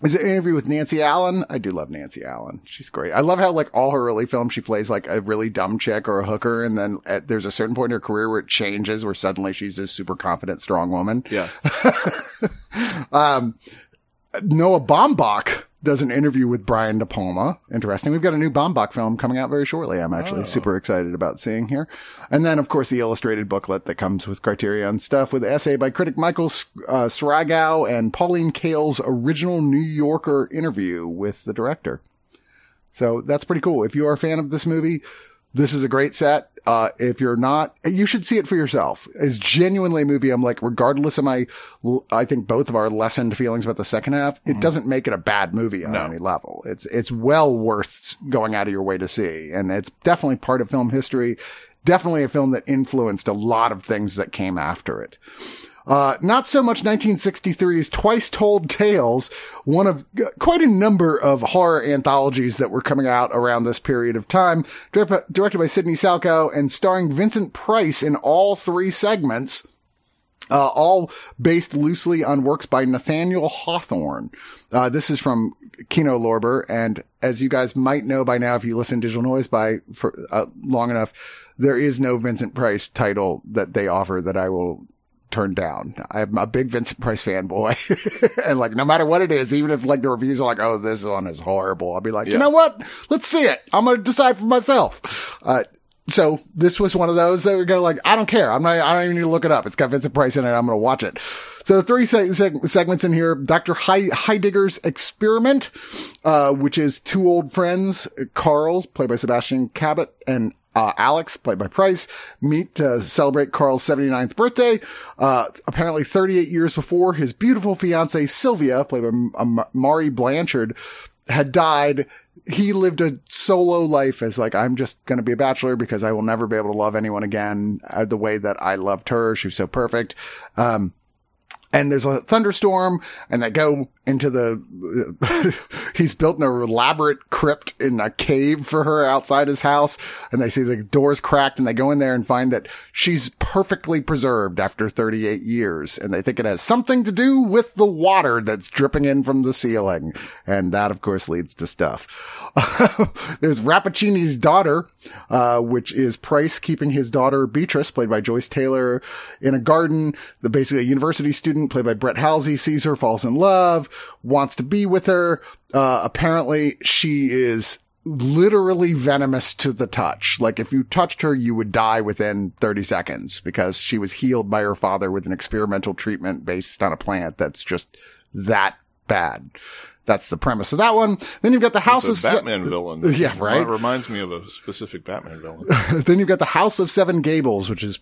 Speaker 1: Is an interview with Nancy Allen. I do love Nancy Allen. She's great. I love how like all her early films, she plays like a really dumb chick or a hooker. And then at, there's a certain point in her career where it changes, where suddenly she's this super confident, strong woman.
Speaker 2: Yeah.
Speaker 1: Um, Noah Baumbach does an interview with Brian De Palma. Interesting. We've got a new Baumbach film coming out very shortly. I'm actually super excited about seeing here. And then, of course, the illustrated booklet that comes with Criterion stuff with essay by critic Michael uh, Sragow and Pauline Kael's original New Yorker interview with the director. So that's pretty cool. If you are a fan of this movie, this is a great set. Uh, if you're not, you should see it for yourself. It's genuinely a movie. I'm like, regardless of my, I think both of our lessened feelings about the second half, it doesn't make it a bad movie on
Speaker 2: No.
Speaker 1: any level. It's, it's well worth going out of your way to see. And it's definitely part of film history. Definitely a film that influenced a lot of things that came after it. Uh, not so much 1963's Twice Told Tales, one of uh, quite a number of horror anthologies that were coming out around this period of time, direct- directed by Sidney Salkow and starring Vincent Price in all three segments. Uh, all based loosely on works by Nathaniel Hawthorne. Uh, this is from Kino Lorber. And as you guys might know by now, if you listen to Digital Noise by for uh, long enough, there is no Vincent Price title that they offer that I will turn down. I'm a big Vincent Price fanboy. and like, no matter what it is, even if like the reviews are like, oh, this one is horrible, I'll be like, you know what? Let's see it. I'm going to decide for myself. Uh, so this was one of those that would go like, I don't care. I'm not, I don't even need to look it up. It's got Vincent Price in it. I'm going to watch it. So three seg- seg- segments in here. Dr. He- Heidegger's experiment, uh, which is two old friends, Carl, played by Sebastian Cabot, and uh, Alex, played by Price, meet to celebrate Carl's 79th birthday. Uh, apparently 38 years before, his beautiful fiancee Sylvia, played by uh, Mari Blanchard, had died. He lived a solo life as like, I'm just going to be a bachelor because I will never be able to love anyone again uh, the way that I loved her. She was so perfect. Um, and there's a thunderstorm and they go into the, he's built an elaborate crypt in a cave for her outside his house. And they see the doors cracked and they go in there and find that she's perfectly preserved after 38 years. And they think it has something to do with the water that's dripping in from the ceiling. And that, of course, leads to stuff. There's Rappaccini's daughter, uh, which is Price keeping his daughter Beatrice, played by Joyce Taylor, in a garden. The basically a university student, played by Brett Halsey, sees her, falls in love, wants to be with her. Uh, apparently she is literally venomous to the touch. Like if you touched her, you would die within 30 seconds because she was healed by her father with an experimental treatment based on a plant that's just that bad. That's the premise of that one. Then you've got the House
Speaker 2: It's
Speaker 1: of
Speaker 2: a
Speaker 1: Se-
Speaker 2: Batman villain.
Speaker 1: Yeah, right.
Speaker 2: It reminds me of a specific Batman villain.
Speaker 1: then you've got the House of Seven Gables, which is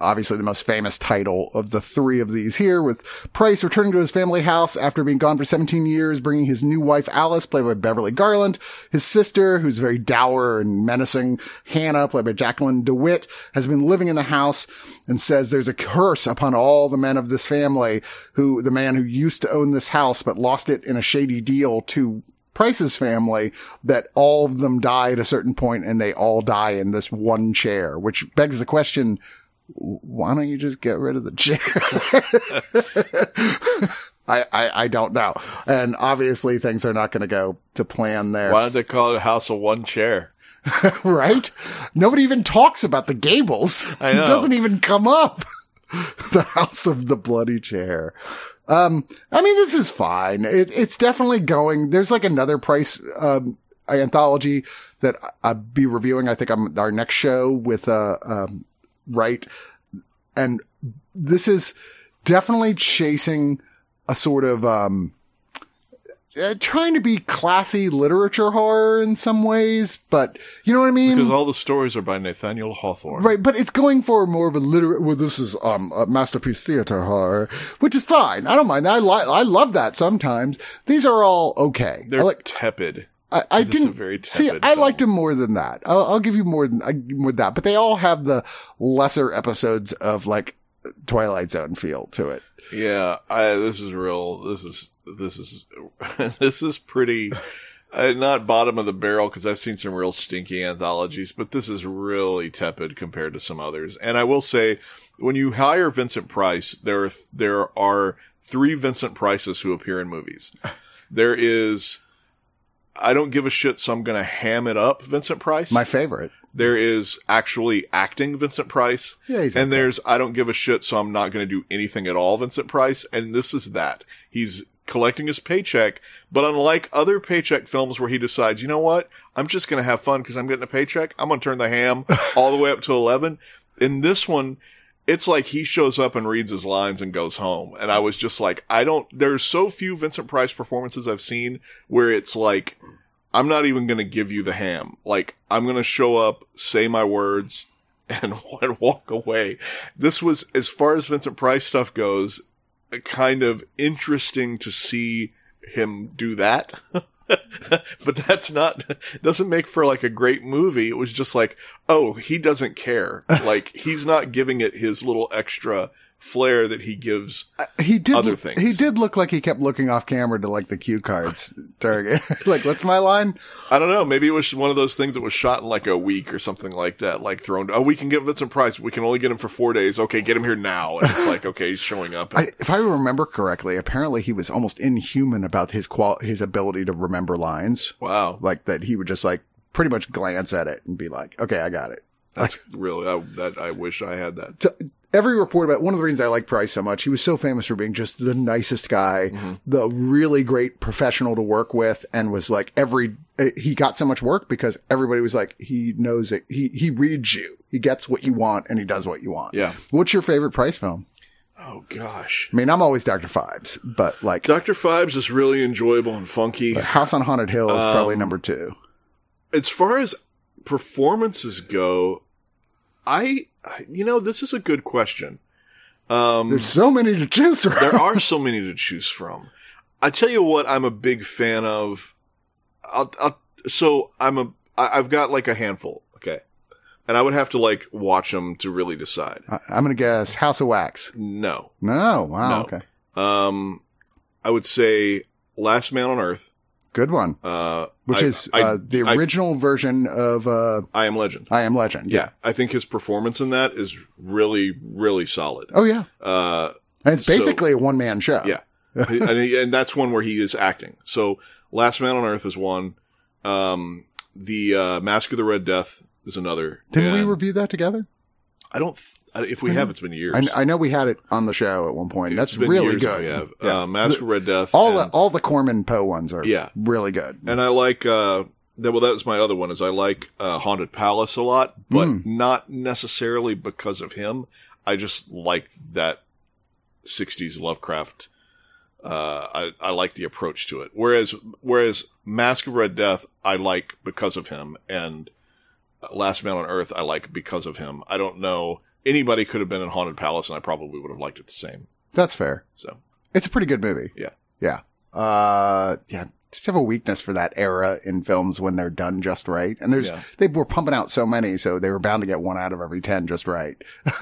Speaker 1: obviously the most famous title of the three of these here, with Price returning to his family house after being gone for 17 years, bringing his new wife Alice, played by Beverly Garland, his sister, who's very dour and menacing, Hannah, played by Jacqueline deWit, has been living in the house and says there's a curse upon all the men of this family, who the man who used to own this house but lost it in a shady deal to Price's family that all of them die at a certain point and they all die in this one chair, which begs the question, why don't you just get rid of the chair? I, I, I don't know. And obviously things are not going to go to plan there.
Speaker 2: Why don't they call it House of One Chair?
Speaker 1: right? Nobody even talks about the Gables.
Speaker 2: I know.
Speaker 1: It doesn't even come up. the House of the Bloody Chair. Um, I mean, this is fine. It, it's definitely going. There's like another price, um, anthology that I'll be reviewing. I think I'm our next show with, uh, um, right. And this is definitely chasing a sort of, um, uh, trying to be classy literature horror in some ways, but you know what I mean?
Speaker 2: Because all the stories are by Nathaniel Hawthorne.
Speaker 1: Right, but it's going for more of a literate. Well, this is um a masterpiece theater horror, which is fine. I don't mind. I like. I love that sometimes. These are all okay.
Speaker 2: They're
Speaker 1: I like.
Speaker 2: tepid.
Speaker 1: I, I
Speaker 2: this is a
Speaker 1: didn't see. I
Speaker 2: film.
Speaker 1: liked him more than that. I'll, I'll give you more than I, more than that. But they all have the lesser episodes of like Twilight Zone feel to it.
Speaker 2: Yeah, I, this is real. This is this is this is pretty. Uh, not bottom of the barrel because I've seen some real stinky anthologies, but this is really tepid compared to some others. And I will say, when you hire Vincent Price, there are there are three Vincent Prices who appear in movies. There is, I don't give a shit, so I'm gonna ham it up, Vincent Price.
Speaker 1: My favorite.
Speaker 2: there is actually acting Vincent Price.
Speaker 1: Yeah, he's
Speaker 2: and there's I don't give a shit, so I'm not going to do anything at all, Vincent Price. And this is that. He's collecting his paycheck, but unlike other paycheck films where he decides, you know what, I'm just going to have fun because I'm getting a paycheck. I'm going to turn the ham all the way up to 11. In this one, it's like he shows up and reads his lines and goes home. And I was just like, I don't, there's so few Vincent Price performances I've seen where it's like, I'm not even going to give you the ham. Like, I'm going to show up, say my words, and, walk away. This was, as far as Vincent Price stuff goes, kind of interesting to see him do that. but that's not, doesn't make for like a great movie. It was just like, oh, he doesn't care. Like, he's not giving it his little extra flair that he gives.
Speaker 1: Uh, he did.
Speaker 2: Other things.
Speaker 1: He did look like he kept looking off camera to like the cue cards during like, what's my line?
Speaker 2: I don't know. Maybe it was one of those things that was shot in like a week or something like that. Like thrown. Oh, we can get Vincent Price. We can only get him for four days. Okay, get him here now. And it's like, okay, he's showing up.
Speaker 1: I, if I remember correctly, apparently he was almost inhuman about his qual his ability to remember lines.
Speaker 2: wow,
Speaker 1: Like that, he would just like pretty much glance at it and be like, "Okay, I got it."
Speaker 2: that's really. I, that I wish I had that.
Speaker 1: to every report about one of the reasons I like Price so much, he was so famous for being just the nicest guy, the really great professional to work with, and was like every eh, he got so much work because everybody was like he knows it. He he reads you. He gets what you want and he does what you want.
Speaker 2: Yeah.
Speaker 1: What's your favorite Price film?
Speaker 2: Oh gosh,
Speaker 1: I mean, I'm always Doctor Phibes, but like
Speaker 2: Doctor Phibes is really enjoyable and funky.
Speaker 1: House on Haunted Hill is probably
Speaker 2: Um,
Speaker 1: number two.
Speaker 2: As far as performances go, I, you know, this is a good question. Um,
Speaker 1: There's so many to choose from.
Speaker 2: there are so many to choose from. I tell you what, I'm a big fan of. I'll, I'll, so I'm a. I've got like a handful. Okay. And I would have to like watch them to really decide.
Speaker 1: I- I'm gonna guess House of Wax.
Speaker 2: No.
Speaker 1: No, wow,
Speaker 2: No.
Speaker 1: okay.
Speaker 2: Um, I would say Last Man on Earth.
Speaker 1: Good one.
Speaker 2: Uh,
Speaker 1: Which
Speaker 2: I-
Speaker 1: is
Speaker 2: I-
Speaker 1: uh, the
Speaker 2: I-
Speaker 1: original version of uh,
Speaker 2: I Am Legend.
Speaker 1: I Am Legend.
Speaker 2: Yeah, I think his performance in that is really, really solid.
Speaker 1: Oh yeah.
Speaker 2: Uh,
Speaker 1: And it's
Speaker 2: So-
Speaker 1: basically a one man show.
Speaker 2: yeah, and, he- and that's one where he is acting. So, Last Man on Earth is one. Um, the uh, Mask of the Red Death is another.
Speaker 1: Didn't we review that together?
Speaker 2: I don't. Th- if we have, it's been years.
Speaker 1: I, I know we had it on the show at one point.
Speaker 2: It's
Speaker 1: That's really good.
Speaker 2: We have.
Speaker 1: Yeah.
Speaker 2: Uh, Mask of Red Death.
Speaker 1: all
Speaker 2: and,
Speaker 1: the all the Corman Poe ones are
Speaker 2: Yeah.
Speaker 1: really good.
Speaker 2: and I like. Uh, that, well, that was my other one. Is I like uh, Haunted Palace a lot, but
Speaker 1: Mm.
Speaker 2: not necessarily because of him. I just like that '60s Lovecraft. Uh, I, I like the approach to it. Whereas, whereas Mask of Red Death, I like because of him, and Last Man on Earth, I like because of him. I don't know anybody could have been in Haunted Palace, and I probably would have liked it the same.
Speaker 1: That's fair.
Speaker 2: So,
Speaker 1: It's a pretty good movie.
Speaker 2: Yeah.
Speaker 1: Yeah. Uh, yeah. Just have a weakness for that era in films when they're done just right. And there's,
Speaker 2: Yeah.
Speaker 1: they were pumping out so many, so they were bound to get one out of every 10 just right.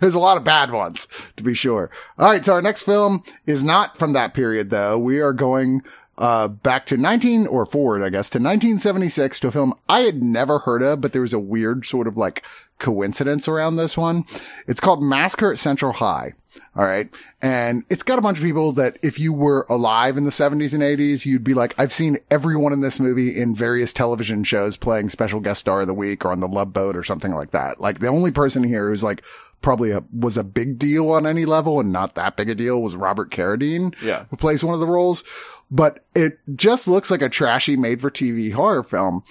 Speaker 1: there's a lot of bad ones, to be sure. All right. So our next film is not from that period, though. We are going, uh, back to 19 or forward, I guess, to 1976 to a film I had never heard of, but there was a weird sort of like coincidence around this one. It's called Massacre at Central High. All right. And it's got a bunch of people that if you were alive in the 70s and 80s, you'd be like, I've seen everyone in this movie in various television shows playing special guest star of the week or on the Love Boat or something like that. Like the only person here who's like probably a, was a big deal on any level and not that big a deal was Robert Carradine
Speaker 2: yeah.
Speaker 1: who plays one of the roles. But it just looks like a trashy made for TV horror film.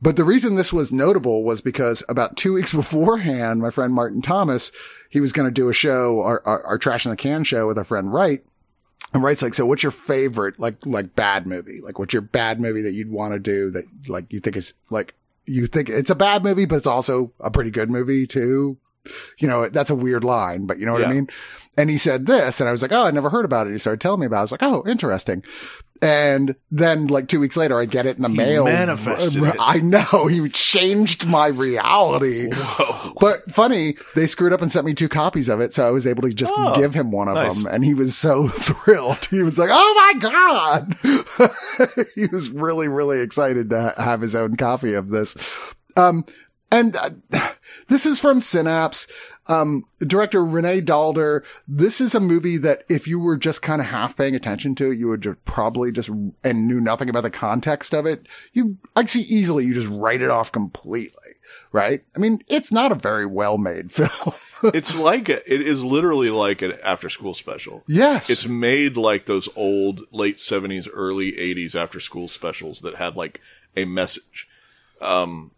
Speaker 1: But the reason this was notable was because about two weeks beforehand, my friend Martin Thomas, he was going to do a show, our, our, our Trash in the Can show with our friend Wright. And Wright's like, so what's your favorite, like, like bad movie? Like, what's your bad movie that you'd want to do that, like, you think is, like, you think it's a bad movie, but it's also a pretty good movie too? You know, that's a weird line, but you know what I mean? And he said this, and I was like, oh, I never heard about it. He started telling me about it. I was like, oh, interesting. And then like two weeks later, I get it in the mail.
Speaker 2: manifested.
Speaker 1: I know he changed my reality.
Speaker 2: Whoa.
Speaker 1: But funny, they screwed up and sent me two copies of it, so I was able to just
Speaker 2: Oh,
Speaker 1: give him one of
Speaker 2: nice.
Speaker 1: them, and he was so thrilled. He was like, "Oh my god!" he was really, really excited to have his own copy of this. Um, and uh, this is from Synapse. Um, director Renee Daalder. This is a movie that if you were just kind of half paying attention to it, you would just probably just, and knew nothing about the context of it. You, I'd see easily you just write it off completely, right? I mean, it's not a very well made film.
Speaker 2: it's like a, it is literally like an after school special.
Speaker 1: yes.
Speaker 2: It's made like those old late 70s, early 80s after school specials that had like a message. Um,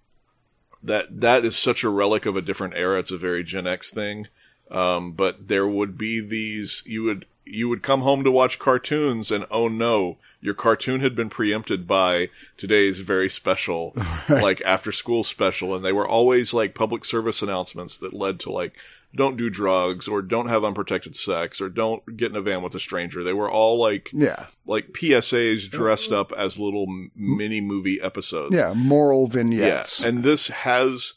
Speaker 2: that, that is such a relic of a different era. It's a very Gen X thing. Um, but there would be these, you would, you would come home to watch cartoons and oh no, your cartoon had been preempted by today's very special, like after school special. And they were always like public service announcements that led to like, don't do drugs or don't have unprotected sex or don't get in a van with a stranger. They were all like,
Speaker 1: yeah.
Speaker 2: like PSAs dressed up as little m- mini movie episodes.
Speaker 1: Yeah. Moral
Speaker 2: Yeah.
Speaker 1: vignettes.
Speaker 2: And this has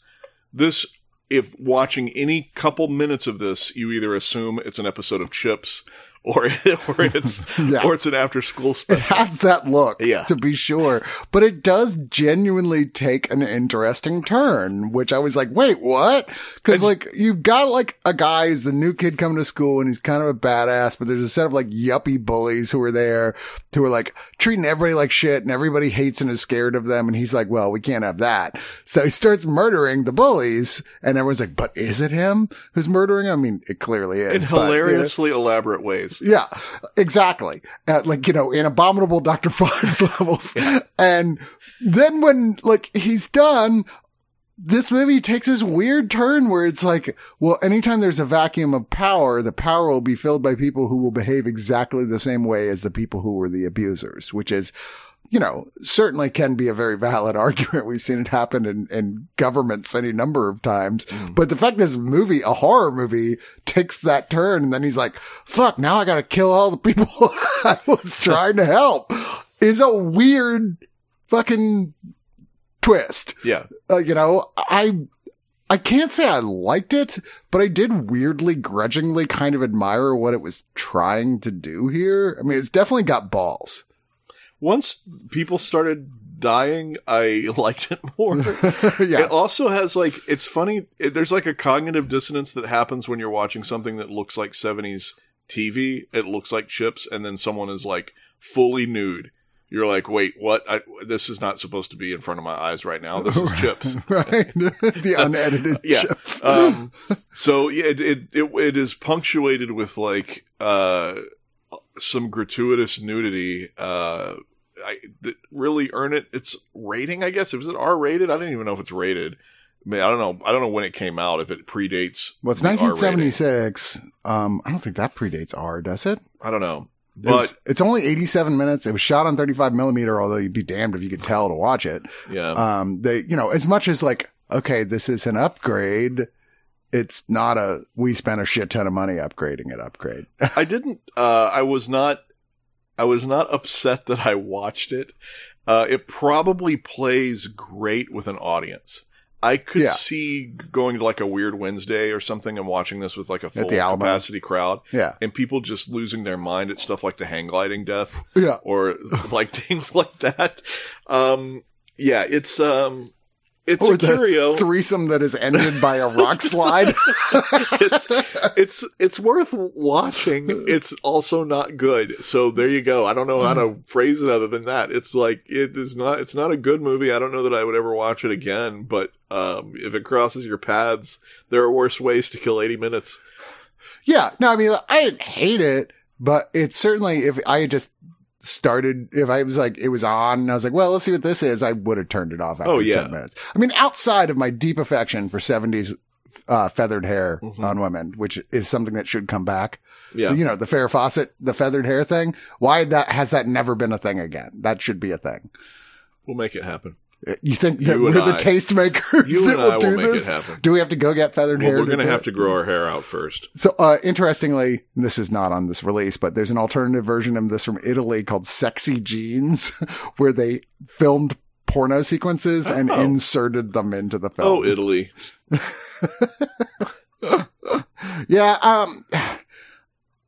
Speaker 2: this if watching any couple minutes of this, you either assume it's an episode of Chips or or it's
Speaker 1: Yeah.
Speaker 2: or it's an after school
Speaker 1: It
Speaker 2: special.
Speaker 1: has that look,
Speaker 2: Yeah.
Speaker 1: to be sure, but it does genuinely take an interesting turn, which I was like, wait, what? Cause like, you've got like a guy who's the new kid coming to school and he's kind of a badass, but there's a set of like yuppie bullies who are there who are like treating everybody like shit and everybody hates and is scared of them. And he's like, well, we can't have that. So he starts murdering the bullies and everyone's like, but is it him who's murdering? I mean, it clearly is.
Speaker 2: In
Speaker 1: but, yeah.
Speaker 2: hilariously elaborate ways.
Speaker 1: Yeah, exactly. Uh, like, you know, in abominable Dr. Phibes levels. And then when, like, he's done, this movie takes this weird turn where it's like, well, anytime there's a vacuum of power, the power will be filled by people who will behave exactly the same way as the people who were the abusers, which is, you know, certainly can be a very valid argument. We've seen it happen in, in governments any number of times. But the fact this movie, a horror movie, takes that turn and then he's like, fuck, now I gotta kill all the people I was trying to help is a weird fucking twist
Speaker 2: Yeah.
Speaker 1: uh, you know, I, I can't say I liked it, but I did weirdly, grudgingly kind of admire what it was trying to do here. I mean, it's definitely got balls.
Speaker 2: Once people started dying, I liked it more.
Speaker 1: yeah.
Speaker 2: It also has like it's funny. It, there's like a cognitive dissonance that happens when you're watching something that looks like 70s TV. It looks like chips, and then someone is like fully nude. You're like, wait, what? I, this is not supposed to be in front of my eyes right now. This is chips.
Speaker 1: right? the unedited
Speaker 2: Yeah.
Speaker 1: chips.
Speaker 2: um, so yeah, it, it it it is punctuated with like uh some gratuitous nudity. Uh, I that really earn it its rating. I guess is it R rated? I don't even know if it's rated. I mean, I don't know. I don't know when it came out. If it predates.
Speaker 1: well, it's
Speaker 2: the R rating.
Speaker 1: 1976. Um, I don't think that predates R, does it?
Speaker 2: I don't know,
Speaker 1: It was-
Speaker 2: but
Speaker 1: it's only 87 minutes. It was shot on 35 millimeter, although you'd be damned if you could tell to watch it.
Speaker 2: yeah,
Speaker 1: Um, they, you know, as much as like, okay, this is an upgrade. It's not a, we spent a shit ton of money upgrading it upgrade.
Speaker 2: I didn't. Uh, I was not. I was not upset that I watched it. Uh, it probably plays great with an audience. I could
Speaker 1: Yeah.
Speaker 2: see going to like a weird Wednesday or something and watching this with like a full capacity crowd
Speaker 1: yeah.
Speaker 2: and people just losing their mind at stuff like the hang gliding death
Speaker 1: Yeah.
Speaker 2: or like things like that. Um, yeah, it's, um, it's
Speaker 1: Or
Speaker 2: a
Speaker 1: the
Speaker 2: curio.
Speaker 1: threesome that is ended by a rock slide.
Speaker 2: it's it's it's worth watching. It's also not good. So there you go. I don't know how to phrase it other than that. It's like it is not. It's not a good movie. I don't know that I would ever watch it again. But um, if it crosses your paths, there are worse ways to kill eighty minutes.
Speaker 1: yeah. No, I mean, I didn't hate it, but it's certainly, if I had just started, if I was like, it was on and I was like, well, let's see what this is, I would have turned it off after
Speaker 2: Oh, yeah.
Speaker 1: 10 minutes. I mean, outside of my deep affection for 70s, uh, feathered hair
Speaker 2: Mhm.
Speaker 1: on women, which is something that should come back.
Speaker 2: Yeah,
Speaker 1: You know, the Farrah Fawcett, the feathered hair thing. Why that has that never been a thing again? That should be a thing.
Speaker 2: we'll make it happen.
Speaker 1: You think that
Speaker 2: You
Speaker 1: we're the
Speaker 2: I.
Speaker 1: tastemakers
Speaker 2: You
Speaker 1: that will do
Speaker 2: will
Speaker 1: this? Do we have to go get feathered
Speaker 2: Well,
Speaker 1: hair?
Speaker 2: we're gonna have
Speaker 1: it?
Speaker 2: to grow our hair out first.
Speaker 1: So, uh, interestingly, this is not on this release, but there's an alternative version of this from Italy called Sexy Jeans, where they filmed porno sequences and
Speaker 2: Oh.
Speaker 1: inserted them into the film.
Speaker 2: Oh, Italy.
Speaker 1: Yeah, um,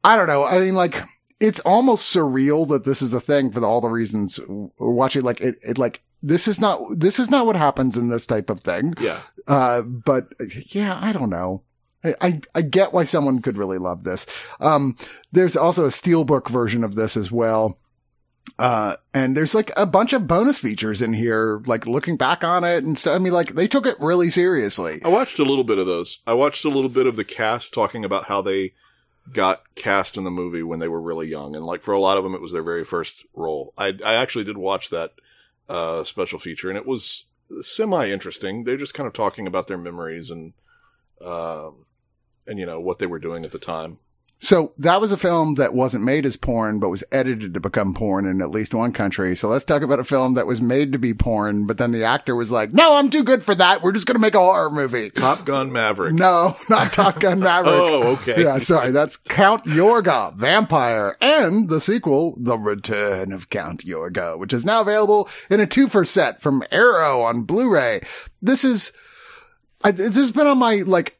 Speaker 1: I don't know. I mean, like, it's almost surreal that this is a thing for the, all the reasons we're watching. Like, it, it, like, this is not, this is not what happens in this type of thing.
Speaker 2: Yeah.
Speaker 1: Uh, but yeah, I don't know. I, I, I get why someone could really love this. Um, there's also a steelbook version of this as well. Uh, and there's like a bunch of bonus features in here, like looking back on it and stuff. I mean, like they took it really seriously.
Speaker 2: I watched a little bit of those. I watched a little bit of the cast talking about how they got cast in the movie when they were really young, and like for a lot of them, it was their very first role. I I actually did watch that uh, special feature, and it was semi interesting. They're just kind of talking about their memories and um and you know what they were doing at the time.
Speaker 1: So that was a film that wasn't made as porn, but was edited to become porn in at least one country. So let's talk about a film that was made to be porn, but then the actor was like, no, I'm too good for that. We're just going to make a horror movie.
Speaker 2: Top Gun Maverick.
Speaker 1: No, not Top Gun Maverick.
Speaker 2: Oh, okay.
Speaker 1: Yeah, sorry. That's Count Yorga, Vampire, and the sequel, The Return of Count Yorga, which is now available in a two for set from Arrow on Blu-ray. This is, I, this has been on my, like,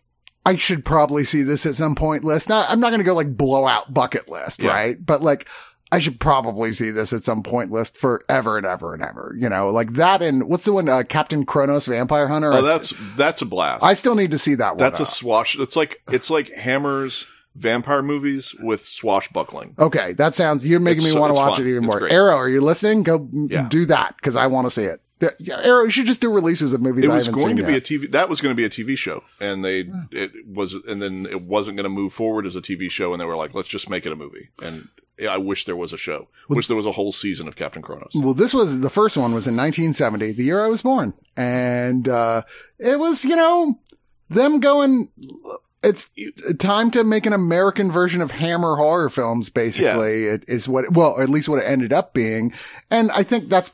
Speaker 1: I should probably see this at some point list. Now, I'm not going to go like blowout bucket list,
Speaker 2: Yeah.
Speaker 1: right? But like, I should probably see this at some point list forever and ever and ever. You know, like that and what's the one, uh, Captain Kronos Vampire Hunter?
Speaker 2: Oh, that's that's a blast.
Speaker 1: I still need to see that one.
Speaker 2: that's a swash. It's like it's like Hammer's vampire movies with swashbuckling.
Speaker 1: Okay, that sounds. You're making
Speaker 2: It's-
Speaker 1: me want to watch
Speaker 2: fun.
Speaker 1: it even
Speaker 2: It's
Speaker 1: more.
Speaker 2: great.
Speaker 1: Arrow, are you listening? Go
Speaker 2: Yeah.
Speaker 1: do that because I want to see it. Yeah, yeah, Arrow, you should just do releases of movies
Speaker 2: it
Speaker 1: I
Speaker 2: was going to
Speaker 1: yet.
Speaker 2: be a TV. That was going to be a TV show, and they it was, and then it wasn't going to move forward as a TV show, and they were like, let's just make it a movie. And yeah, I wish there was a show. Wish there was a whole season of Captain Kronos.
Speaker 1: well, this was the first one was in 1970, the year I was born, and uh it was you know them going. It's time to make an American version of Hammer horror films. Basically, it is what well, or at least what it ended up being, and I think that's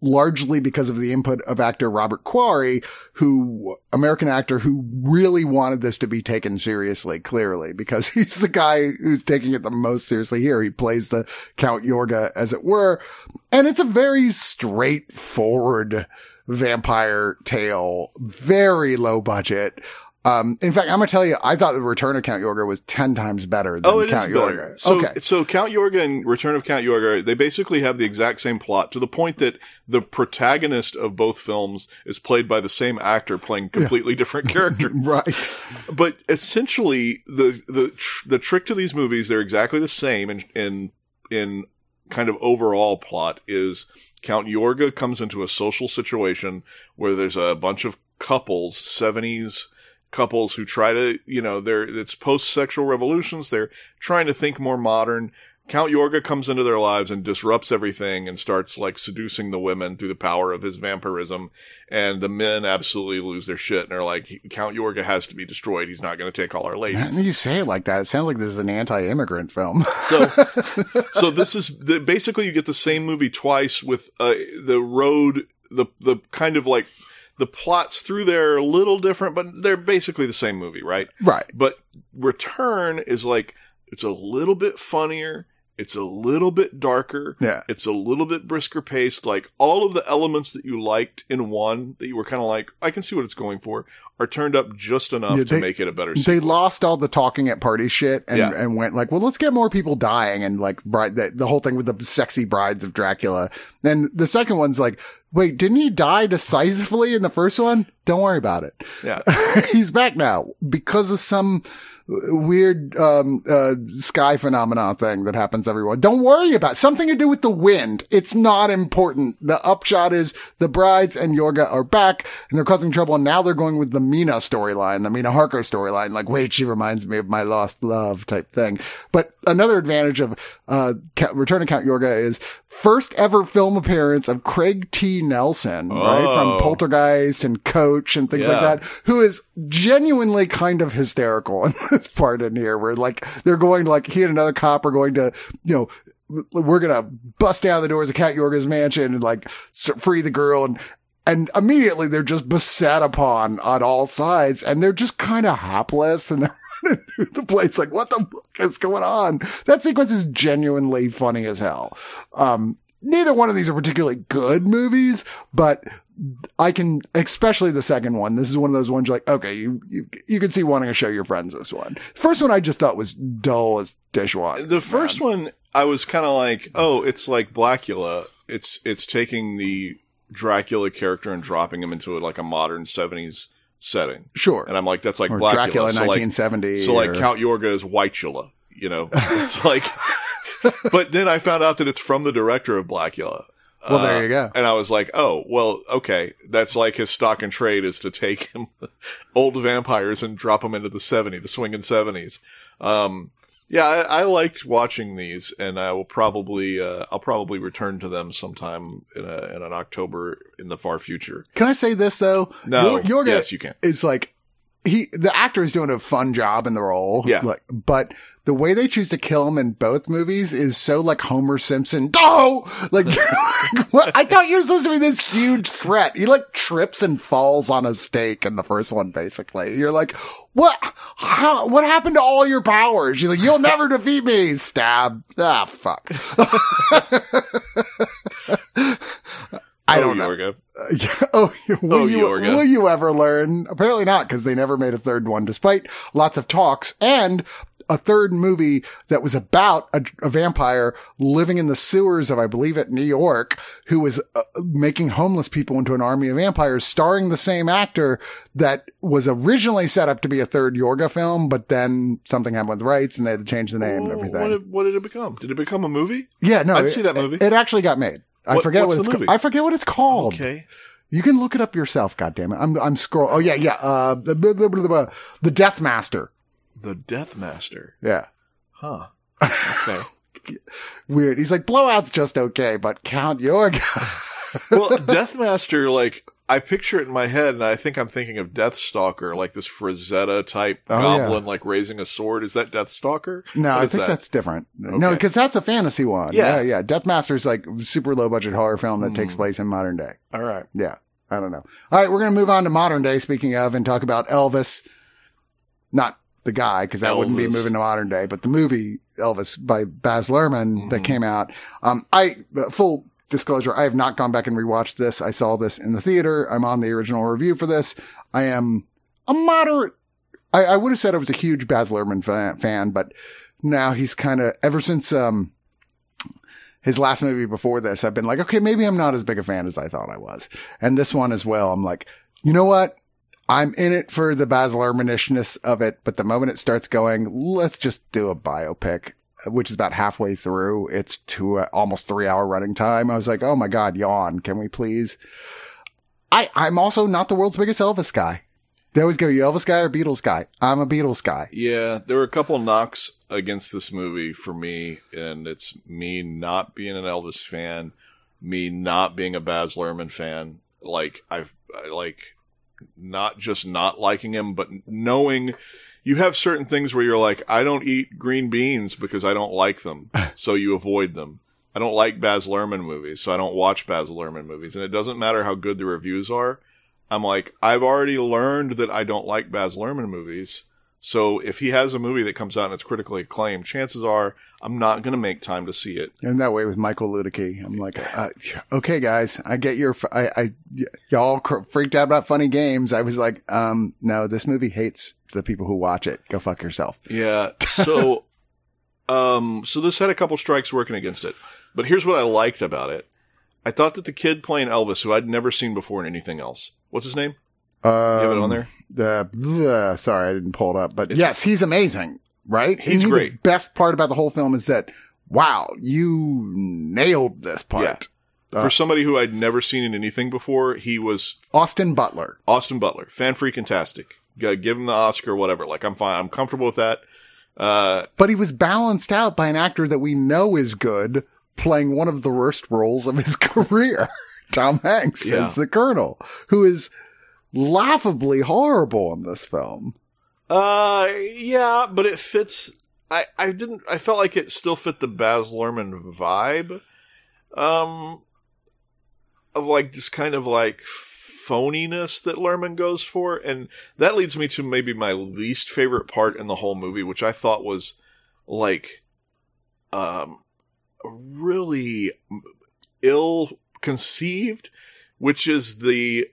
Speaker 1: largely because of the input of actor Robert Quarry, who American actor who really wanted this to be taken seriously, clearly, because he's the guy who's taking it the most seriously here. He plays the Count Yorga, as it were. And it's a very straightforward vampire tale, very low budget. Um, in fact, I'm gonna tell you, I thought the Return of Count Yorga was ten times better than
Speaker 2: Oh,
Speaker 1: Count. Yorga.
Speaker 2: So,
Speaker 1: okay,
Speaker 2: so Count Yorga and Return of Count Yorga, they basically have the exact same plot to the point that the protagonist of both films is played by the same actor playing completely different characters.
Speaker 1: right.
Speaker 2: But essentially, the the tr- the trick to these movies, they're exactly the same in in in kind of overall plot. Is Count Yorga comes into a social situation where there's a bunch of couples, seventies couples who try to, you know, they're it's post sexual revolutions. They're trying to think more modern. Count Yorga comes into their lives and disrupts everything and starts like seducing the women through the power of his vampirism. And the men absolutely lose their shit and are like, Count Yorga has to be destroyed. He's not going to take all our ladies.
Speaker 1: you say it like that. It sounds like this is an anti-immigrant film.
Speaker 2: So, so this is the, basically you get the same movie twice with uh, the road, the the kind of like the plots through there are a little different, but they're basically the same movie, right?
Speaker 1: right.
Speaker 2: But Return is like it's a little bit funnier, it's a little bit darker,
Speaker 1: Yeah.
Speaker 2: it's a little bit brisker paced. Like all of the elements that you liked in one that you were kind of like, I can see what it's going for, are turned up just enough
Speaker 1: Yeah,
Speaker 2: to make it a better.
Speaker 1: They lost all the talking at party shit and,
Speaker 2: Yeah.
Speaker 1: and went like, well, let's get more people dying and like bride, the, the whole thing with the sexy brides of Dracula. And the second one's like, wait, didn't he die decisively in the first one? Don't worry about it.
Speaker 2: yeah.
Speaker 1: He's back now because of some weird um uh sky phenomenon thing that happens everyone don't worry about it. something to do with the wind. It's not important. The upshot is the brides and yorga are back and they're causing trouble and now they're going with the mina storyline the mina harker storyline like wait she reminds me of my lost love type thing. But another advantage of uh return to count yorga is first ever film appearance of craig t. Nelson right
Speaker 2: Oh.
Speaker 1: from poltergeist and coach and things like that who is genuinely kind of hysterical this part in here where like they're going like he and another cop are going to, you know, we're to bust down the doors of Cat Yorga's mansion and like free the girl and, and immediately they're just beset upon on all sides and they're just kind of hapless and they're running through the place like, what the fuck is going on? That sequence is genuinely funny as hell. Um, neither one of these are particularly good movies, but I can, especially the second one. This is one of those ones you're like, okay, you, you, you can see wanting to show your friends this one. First one I just thought was dull as dishwater.
Speaker 2: The first one, I was kind of like, oh, it's like Blackula. It's it's taking the Dracula character and dropping him into like a modern '70s setting,
Speaker 1: Sure.
Speaker 2: and I'm like, that's like
Speaker 1: or
Speaker 2: Blackula.
Speaker 1: Dracula
Speaker 2: so, like,
Speaker 1: 1970.
Speaker 2: so like
Speaker 1: or-
Speaker 2: Count Yorga is Whitechula. You know, it's like. but then I found out that it's from the director of Blackula.
Speaker 1: Well, there you go.
Speaker 2: And I was like, oh, well, okay. That's like his stock and trade is to take him old vampires and drop them into the 70s, the swinging 70s. Um, yeah, I, I liked watching these and I will probably, uh, I'll probably return to them sometime in, a, in an October in the far future.
Speaker 1: Can I say this though?
Speaker 2: No.
Speaker 1: Yor- Yorga
Speaker 2: yes, you can.
Speaker 1: It's like, he, the actor is doing a fun job in the role.
Speaker 2: Yeah.
Speaker 1: Like, but the way they choose to kill him in both movies is so like Homer Simpson. Oh, like, what? I thought you were supposed to be this huge threat. He like trips and falls on a stake in the first one, basically. You're like, what? How, what happened to all your powers? You're like, you'll never defeat me. Stab. Ah, fuck. I
Speaker 2: Oh,
Speaker 1: don't know.
Speaker 2: Yorga.
Speaker 1: Yeah. Oh, will,
Speaker 2: Oh,
Speaker 1: you,
Speaker 2: Yorga.
Speaker 1: will you ever learn? Apparently not, because they never made a third one, despite lots of talks and a third movie that was about a, a vampire living in the sewers of, I believe, at New York, who was uh, making homeless people into an army of vampires, starring the same actor that was originally set up to be a third Yorga film, but then something happened with rights and they had to change the name and everything.
Speaker 2: What did, what did it become? Did it become a movie?
Speaker 1: yeah, no,
Speaker 2: I'd
Speaker 1: it-
Speaker 2: see that movie.
Speaker 1: It, actually got made. I
Speaker 2: What-
Speaker 1: forget
Speaker 2: what's
Speaker 1: what
Speaker 2: the
Speaker 1: it's.
Speaker 2: movie?
Speaker 1: Ca- I forget what it's called.
Speaker 2: Okay.
Speaker 1: You can look it up yourself. God damn it! I'm I'm scroll. Oh yeah, yeah. Uh, the the, the, the, the Death Master.
Speaker 2: The Death Master.
Speaker 1: Yeah,
Speaker 2: Huh. Okay.
Speaker 1: weird. He's like blowout's just okay, but Count your Yorga.
Speaker 2: well, Deathmaster, like I picture it in my head, and I think I'm thinking of Deathstalker, like this Frazetta type
Speaker 1: Oh,
Speaker 2: goblin, like raising a sword. Is that Deathstalker?
Speaker 1: no,
Speaker 2: What
Speaker 1: I think
Speaker 2: that?
Speaker 1: that's different. No, because that's a fantasy one.
Speaker 2: Yeah.
Speaker 1: yeah, yeah. Death Master's like super low budget horror film that takes
Speaker 2: Hmm.
Speaker 1: place in modern day.
Speaker 2: all right.
Speaker 1: Yeah, I don't know. All right, we're gonna move on to modern day. Speaking of, and talk about Elvis. Not the guy, because that wouldn't be moving to modern day, but the movie Elvis by Baz Luhrmann that
Speaker 2: Mhm.
Speaker 1: came out. Um, I uh, full disclosure, I have not gone back and rewatched this. I saw this in the theater. I'm on the original review for this. I am a moderate. I, I would have said I was a huge Baz Luhrmann fan, fan but now he's kind of ever since um his last movie before this, I've been like, okay, maybe I'm not as big a fan as I thought I was. And this one as well, I'm like, you know what? I'm in it for the Baz Luhrmannishness of it, but the moment it starts going, let's just do a biopic, which is about halfway through. It's two, uh, almost three hour running time. I was like, oh my God, yawn. Can we please? I, I'm also not the world's biggest Elvis guy. They always go, you Elvis guy or Beatles guy? I'm a Beatles guy.
Speaker 2: Yeah, there were a couple knocks against this movie for me, and it's me not being an Elvis fan, me not being a Baz Luhrmann fan. Like I've like not just not liking him, but knowing you have certain things where you're like, I don't eat green beans because I don't like them, so you avoid them. I don't like Baz Luhrmann movies, so I don't watch Baz Luhrmann movies, and it doesn't matter how good the reviews are. I'm like, I've already learned that I don't like Baz Luhrmann movies. So if he has a movie that comes out and it's critically acclaimed, chances are I'm not going to make time to see it.
Speaker 1: And that way with Michael Luedecke, I'm like, uh, okay, guys, I get your, I, I, y'all freaked out about funny games. I was like, um, no, this movie hates the people who watch it. Go fuck yourself.
Speaker 2: Yeah. So, um, so this had a couple strikes working against it, but here's what I liked about it. I thought that the kid playing Elvis, who I'd never seen before in anything else, what's his name?
Speaker 1: Um,
Speaker 2: you have it on there?
Speaker 1: The, the sorry, I didn't pull it up, but it's, yes, he's amazing, right?
Speaker 2: He's
Speaker 1: and
Speaker 2: great.
Speaker 1: The best part about the whole film is that, wow, you nailed this part.
Speaker 2: Yeah. Uh, For somebody who I'd never seen in anything before, he was
Speaker 1: Austin Butler.
Speaker 2: Austin Butler, fan freaking tastic. Give him the Oscar, whatever. Like I'm fine. I'm comfortable with that. Uh,
Speaker 1: but he was balanced out by an actor that we know is good, playing one of the worst roles of his career. Tom Hanks
Speaker 2: Yeah.
Speaker 1: as the Colonel, who is laughably horrible in this film.
Speaker 2: Uh, yeah, but it fits. I, I didn't. I felt like it still fit the Baz Luhrmann vibe, um, of like this kind of like phoniness that Luhrmann goes for, and that leads me to maybe my least favorite part in the whole movie, which I thought was like, um, really ill conceived, which is the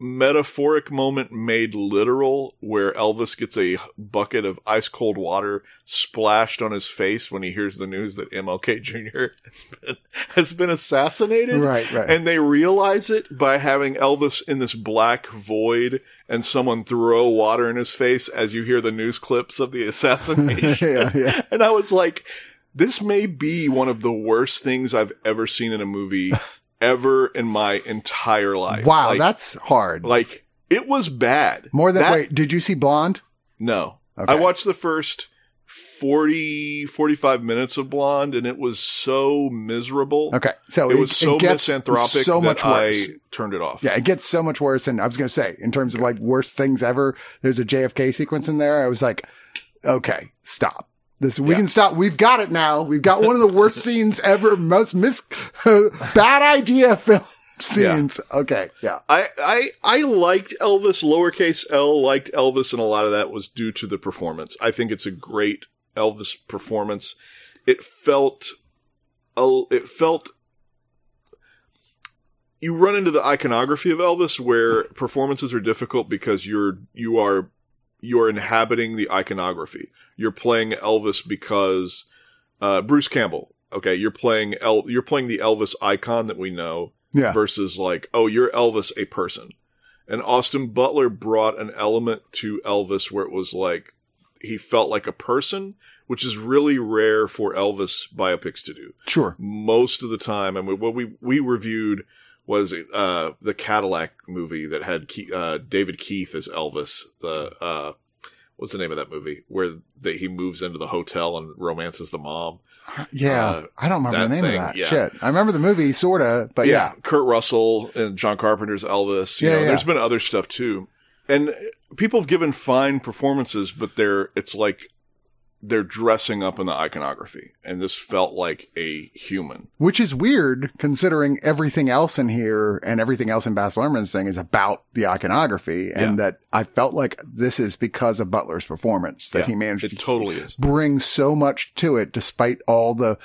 Speaker 2: metaphoric moment made literal where Elvis gets a bucket of ice cold water splashed on his face when he hears the news that MLK Jr. has been, has been assassinated.
Speaker 1: Right, right.
Speaker 2: And they realize it by having Elvis in this black void and someone throw water in his face as you hear the news clips of the assassination.
Speaker 1: yeah, yeah.
Speaker 2: And I was like, this may be one of the worst things I've ever seen in a movie ever in my entire life.
Speaker 1: Wow,
Speaker 2: Like-
Speaker 1: that's hard.
Speaker 2: like it was bad.
Speaker 1: More than
Speaker 2: That-
Speaker 1: wait, did you see Blonde?
Speaker 2: No.
Speaker 1: Okay.
Speaker 2: I watched the first 40 45 minutes of Blonde and it was so miserable.
Speaker 1: Okay, so
Speaker 2: It was so
Speaker 1: gets
Speaker 2: misanthropic
Speaker 1: so much worse.
Speaker 2: I turned it off.
Speaker 1: Yeah, it gets so much worse. And I was going to say, in terms of like worst things ever, there's a JFK sequence in there. I was like, okay, stop. This, we
Speaker 2: Yeah.
Speaker 1: can stop. We've got it now. We've got one of the worst scenes ever. Most mis, bad idea film scenes. Okay. Yeah.
Speaker 2: I, I I liked Elvis. Lowercase L liked Elvis, and a lot of that was due to the performance. I think it's a great Elvis performance. It felt, it felt. You run into the iconography of Elvis, where performances are difficult because you're you are you are inhabiting the iconography. You're playing Elvis because uh, Bruce Campbell. Okay, you're playing El- you're playing the Elvis icon that we know
Speaker 1: Yeah.
Speaker 2: versus like, oh, you're Elvis, a person. And Austin Butler brought an element to Elvis where it was like he felt like a person, which is really rare for Elvis biopics to do.
Speaker 1: Sure.
Speaker 2: Most of the time, I mean, what we we reviewed was uh, the Cadillac movie that had Ke- uh, David Keith as Elvis. The uh, what's the name of that movie where that he moves into the hotel and romances the mom?
Speaker 1: Yeah.
Speaker 2: Uh,
Speaker 1: I don't remember the name
Speaker 2: thing,
Speaker 1: of that.
Speaker 2: yeah.
Speaker 1: Shit. I remember the movie, sorta, but yeah.
Speaker 2: Kurt Russell and John Carpenter's Elvis. You
Speaker 1: Yeah,
Speaker 2: know,
Speaker 1: yeah.
Speaker 2: there's been other stuff too, and people have given fine performances, but they're it's like they're dressing up in the iconography, and this felt like a human.
Speaker 1: Which is weird considering everything else in here and everything else in Baz Luhrmann's thing is about the iconography. And
Speaker 2: Yeah.
Speaker 1: that I felt like this is because of Butler's performance that
Speaker 2: Yeah,
Speaker 1: he managed
Speaker 2: It
Speaker 1: to
Speaker 2: totally is.
Speaker 1: bring so much to it despite all the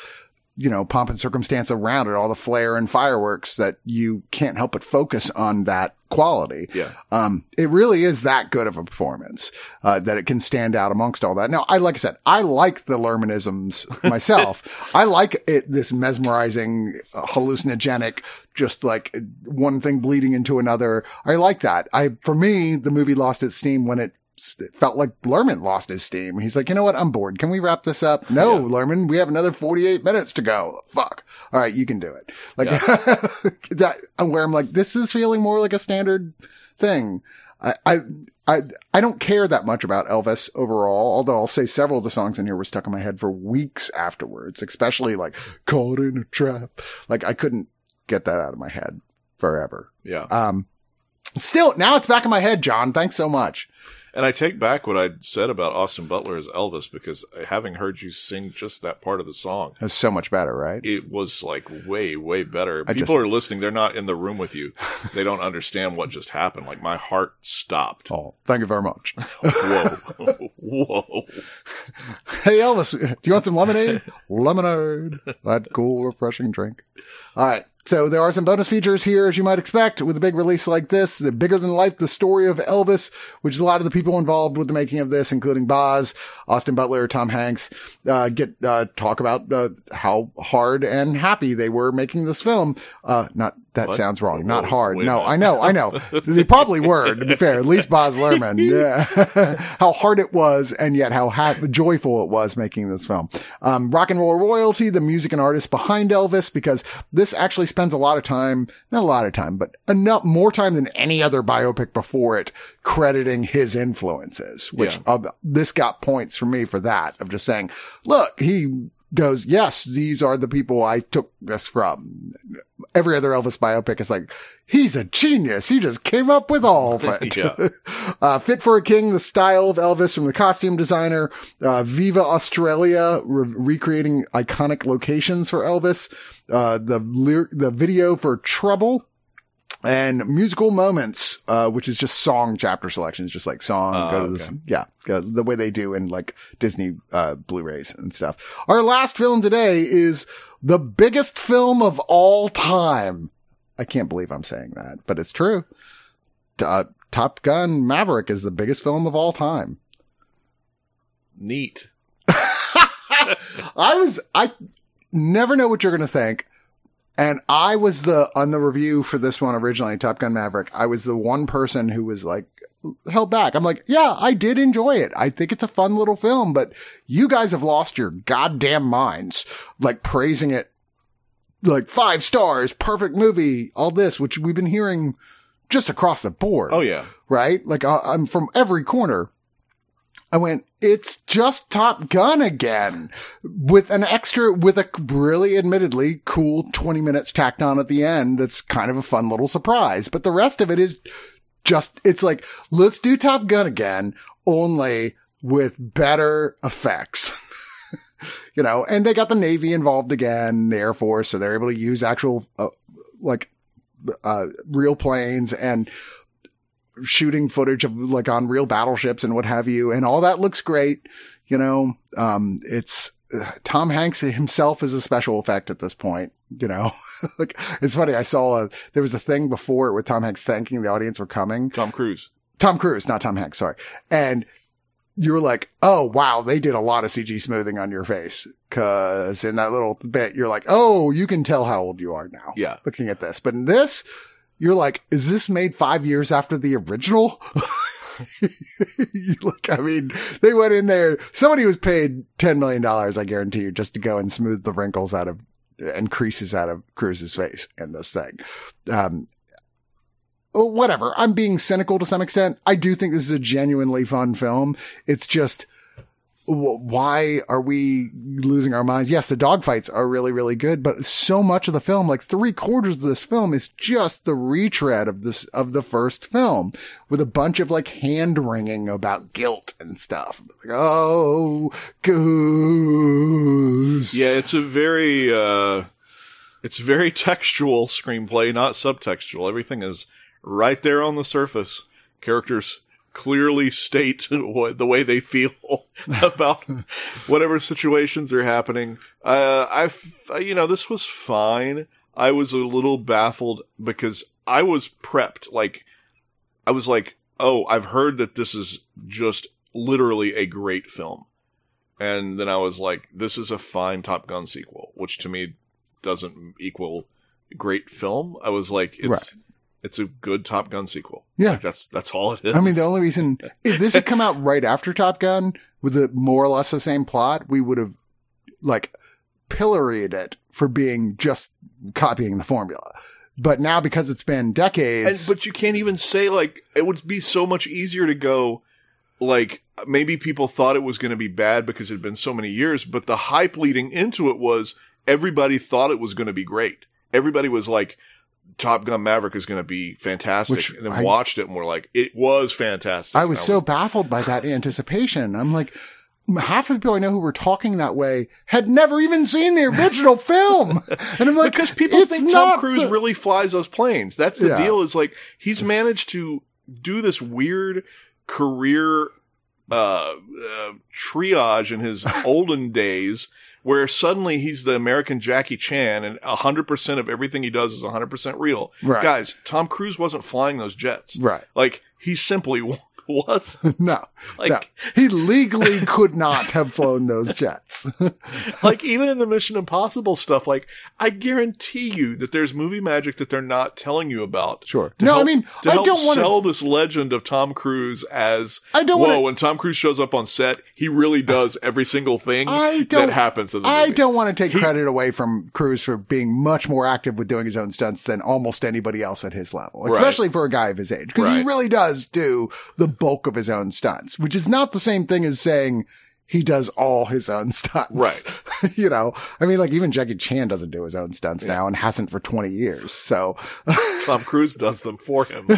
Speaker 1: you know, pomp and circumstance around it, all the flair and fireworks that you can't help but focus on that quality.
Speaker 2: Yeah.
Speaker 1: Um, it really is that good of a performance, uh, that it can stand out amongst all that. Now, I, like I said, I like the Luhrmannisms myself. I like it, this mesmerizing, uh, hallucinogenic, just like one thing bleeding into another. I like that. I, for me, the movie lost its steam when it it felt like Luhrmann lost his steam. He's like, you know what? I'm bored. Can we wrap this up? No, yeah. Luhrmann, we have another 48 minutes to go. Fuck. All right. You can do it. Like yeah. that, where I'm like, this is feeling more like a standard thing. I, I, I, I don't care that much about Elvis overall, although I'll say several of the songs in here were stuck in my head for weeks afterwards, especially like caught in a trap. Like I couldn't get that out of my head forever.
Speaker 2: Yeah.
Speaker 1: Um, still now it's back in my head, John. Thanks so much.
Speaker 2: And I take back what I said about Austin Butler as Elvis because having heard you sing just that part of the song,
Speaker 1: it's so much better, right?
Speaker 2: It was like way, way better. I People just, are listening; they're not in the room with you. they don't understand what just happened. Like my heart stopped.
Speaker 1: Oh, thank you very much.
Speaker 2: Whoa, whoa!
Speaker 1: Hey Elvis, do you want some lemonade? lemonade, that cool, refreshing drink. All right. So there are some bonus features here, as you might expect, with a big release like this. The bigger than life, the story of Elvis, which is a lot of the people involved with the making of this, including Baz, Austin Butler, Tom Hanks, uh, get, uh, talk about, uh, how hard and happy they were making this film. Uh, not that what? sounds wrong. Not hard. No, I know, I know. they probably were, to be fair. At least Baz Luhrmann. Yeah. how hard it was and yet how ha- joyful it was making this film. Um, rock and roll royalty, the music and artists behind Elvis, because this actually spends a lot of time, not a lot of time, but enough, more time than any other biopic before it crediting his influences, which yeah. uh, this got points for me for that of just saying, look, he goes, yes, these are the people I took this from. Every other Elvis biopic is like, he's a genius. He just came up with all of it. uh, Fit for a King, the style of Elvis from the costume designer, uh, Viva Australia, re- recreating iconic locations for Elvis, uh, the, the video for Trouble, and musical moments, uh, which is just song chapter selections, just like song, uh, go to okay. yeah, the way they do in like Disney, uh, Blu-rays and stuff. Our last film today is the biggest film of all time. I can't believe I'm saying that, but it's true. Uh, Top Gun Maverick is the biggest film of all time.
Speaker 2: Neat.
Speaker 1: I was, I never know what you're going to think. And I was the, on the review for this one originally, Top Gun Maverick, I was the one person who was like, held back. I'm like, yeah, I did enjoy it. I think it's a fun little film, but you guys have lost your goddamn minds, like praising it like five stars, perfect movie, all this, which we've been hearing just across the board.
Speaker 2: Oh yeah.
Speaker 1: Right? Like uh, I'm from every corner. I went, it's just Top Gun again with an extra, with a really admittedly cool 20 minutes tacked on at the end. That's kind of a fun little surprise, but the rest of it is just, it's like, let's do Top Gun again, only with better effects. you know, and they got the Navy involved again, the Air Force, so they're able to use actual, uh, like, uh, real planes and shooting footage of like on real battleships and what have you. And all that looks great. You know, um, it's uh, Tom Hanks himself is a special effect at this point. You know, like it's funny. I saw a, there was a thing before with Tom Hanks thanking the audience for coming.
Speaker 2: Tom Cruise.
Speaker 1: Tom Cruise, not Tom Hanks. Sorry. And you were like, oh wow, they did a lot of CG smoothing on your face. Cause in that little bit, you're like, oh, you can tell how old you are now.
Speaker 2: Yeah.
Speaker 1: Looking at this. But in this, you're like, is this made five years after the original? look, I mean, they went in there. Somebody was paid $10 million, I guarantee you, just to go and smooth the wrinkles out of and creases out of Cruise's face in this thing. Um, whatever. I'm being cynical to some extent. I do think this is a genuinely fun film. It's just, why are we losing our minds? Yes, the dogfights are really, really good, but so much of the film, like three quarters of this film is just the retread of this, of the first film with a bunch of like hand wringing about guilt and stuff. Like, oh, goose.
Speaker 2: Yeah, it's a very, uh, it's very textual screenplay, not subtextual. Everything is right there on the surface. Characters clearly state what, the way they feel about whatever situations are happening. Uh, I, you know, this was fine. I was a little baffled because I was prepped. Like, I was like, oh, I've heard that this is just literally a great film. And then I was like, this is a fine Top Gun sequel, which to me doesn't equal great film. I was like, it's,
Speaker 1: Right.
Speaker 2: It's a good Top Gun sequel.
Speaker 1: Yeah.
Speaker 2: Like, that's, that's all it is.
Speaker 1: I mean, the only reason if this had come out right after Top Gun with a more or less the same plot, we would have like pilloried it for being just copying the formula. But now because it's been
Speaker 2: And,
Speaker 1: decades,
Speaker 2: but you can't even say like it would be so much easier to go like maybe people thought it was going to be bad because it had been so many years, but the hype leading into it was everybody thought it was going to be great. Everybody was like Top Gun Maverick is going to be fantastic,
Speaker 1: Which
Speaker 2: and then
Speaker 1: I-
Speaker 2: watched it and were like, it was fantastic.
Speaker 1: I was
Speaker 2: And
Speaker 1: so baffled by that anticipation. I'm like, half of the people I know who were talking that way had never even seen the original film. And I'm like,
Speaker 2: because people think Tom Cruise
Speaker 1: the-
Speaker 2: really flies those planes. That's the
Speaker 1: Yeah.
Speaker 2: deal. Is like he's managed to do this weird career uh, uh, triage in his olden days, where suddenly he's the American Jackie Chan, and hundred percent of everything he does is hundred percent real.
Speaker 1: Right.
Speaker 2: Guys, Tom Cruise wasn't flying those jets.
Speaker 1: Right.
Speaker 2: Like he simply was.
Speaker 1: No,
Speaker 2: Like
Speaker 1: no. He legally could not have flown those jets.
Speaker 2: like even in the Mission Impossible stuff, like I guarantee you that there's movie magic that they're not telling you about.
Speaker 1: Sure.
Speaker 2: To
Speaker 1: No, I
Speaker 2: help-
Speaker 1: mean,
Speaker 2: to
Speaker 1: I don't wanna-
Speaker 2: sell this legend of Tom Cruise as
Speaker 1: I don't
Speaker 2: whoa.
Speaker 1: wanna-
Speaker 2: when Tom Cruise shows up on set, he really does every single thing
Speaker 1: I don't-
Speaker 2: that happens in the
Speaker 1: I don't want to take
Speaker 2: He-
Speaker 1: credit away from Cruise for being much more active with doing his own stunts than almost anybody else at his level,
Speaker 2: Right.
Speaker 1: especially for a guy of his age, because he really does do the bulk of his own stunts, which is not the same thing as saying he does all his own stunts.
Speaker 2: Right.
Speaker 1: you know, I mean, like even Jackie Chan doesn't do his own stunts now and hasn't for 20 years. So
Speaker 2: Tom Cruise does them for him.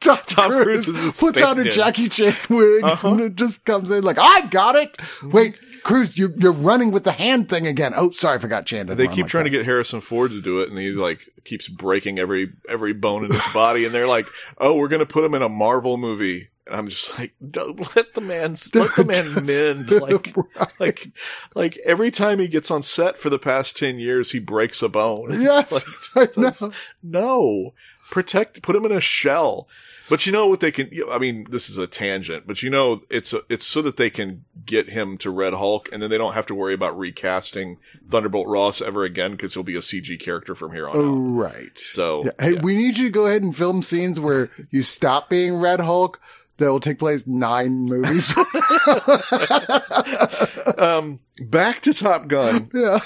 Speaker 1: Tom,
Speaker 2: Tom Cruise
Speaker 1: Cruise, puts on a. Jackie Chan wig
Speaker 2: Uh-huh.
Speaker 1: and it just comes in like, I got it. Wait, Cruise, you're, you're running with the hand thing again. Oh, sorry, I forgot Chan.
Speaker 2: they keep
Speaker 1: like
Speaker 2: trying
Speaker 1: that.
Speaker 2: to get Harrison Ford to do it, and he like keeps breaking every every bone in his body. And they're like, "Oh, we're gonna put him in a Marvel movie." And I'm just like, Don't let the man, let the man
Speaker 1: Just-
Speaker 2: mend. Like,
Speaker 1: Right.
Speaker 2: like, like every time he gets on set for the past 10 years, he breaks a bone.
Speaker 1: Yes,
Speaker 2: like, no, protect, put him in a shell. But you know what they can, I mean, this is a tangent, but you know, it's, a, it's so that they can get him to Red Hulk and then they don't have to worry about recasting Thunderbolt Ross ever again because he'll be a CG character from here on
Speaker 1: Oh,
Speaker 2: out.
Speaker 1: right.
Speaker 2: So,
Speaker 1: Yeah. Hey,
Speaker 2: yeah.
Speaker 1: we need you to go ahead and film scenes where you stop being Red Hulk. That will take place nine movies.
Speaker 2: um, back to Top Gun.
Speaker 1: yeah.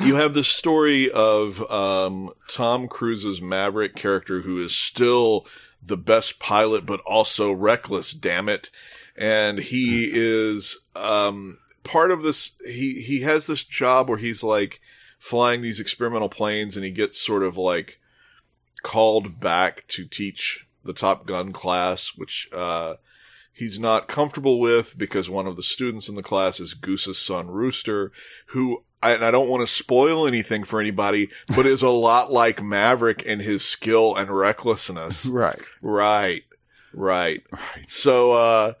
Speaker 2: you have the story of um, Tom Cruise's Maverick character, who is still the best pilot, but also reckless. Damn it! And he is um, part of this. He he has this job where he's like flying these experimental planes, and he gets sort of like called back to teach the Top Gun class, which uh, he's not comfortable with because one of the students in the class is Goose's son Rooster, who I, and I don't want to spoil anything for anybody, but is a lot like Maverick in his skill and recklessness.
Speaker 1: Right.
Speaker 2: right, right.
Speaker 1: Right.
Speaker 2: So, uh,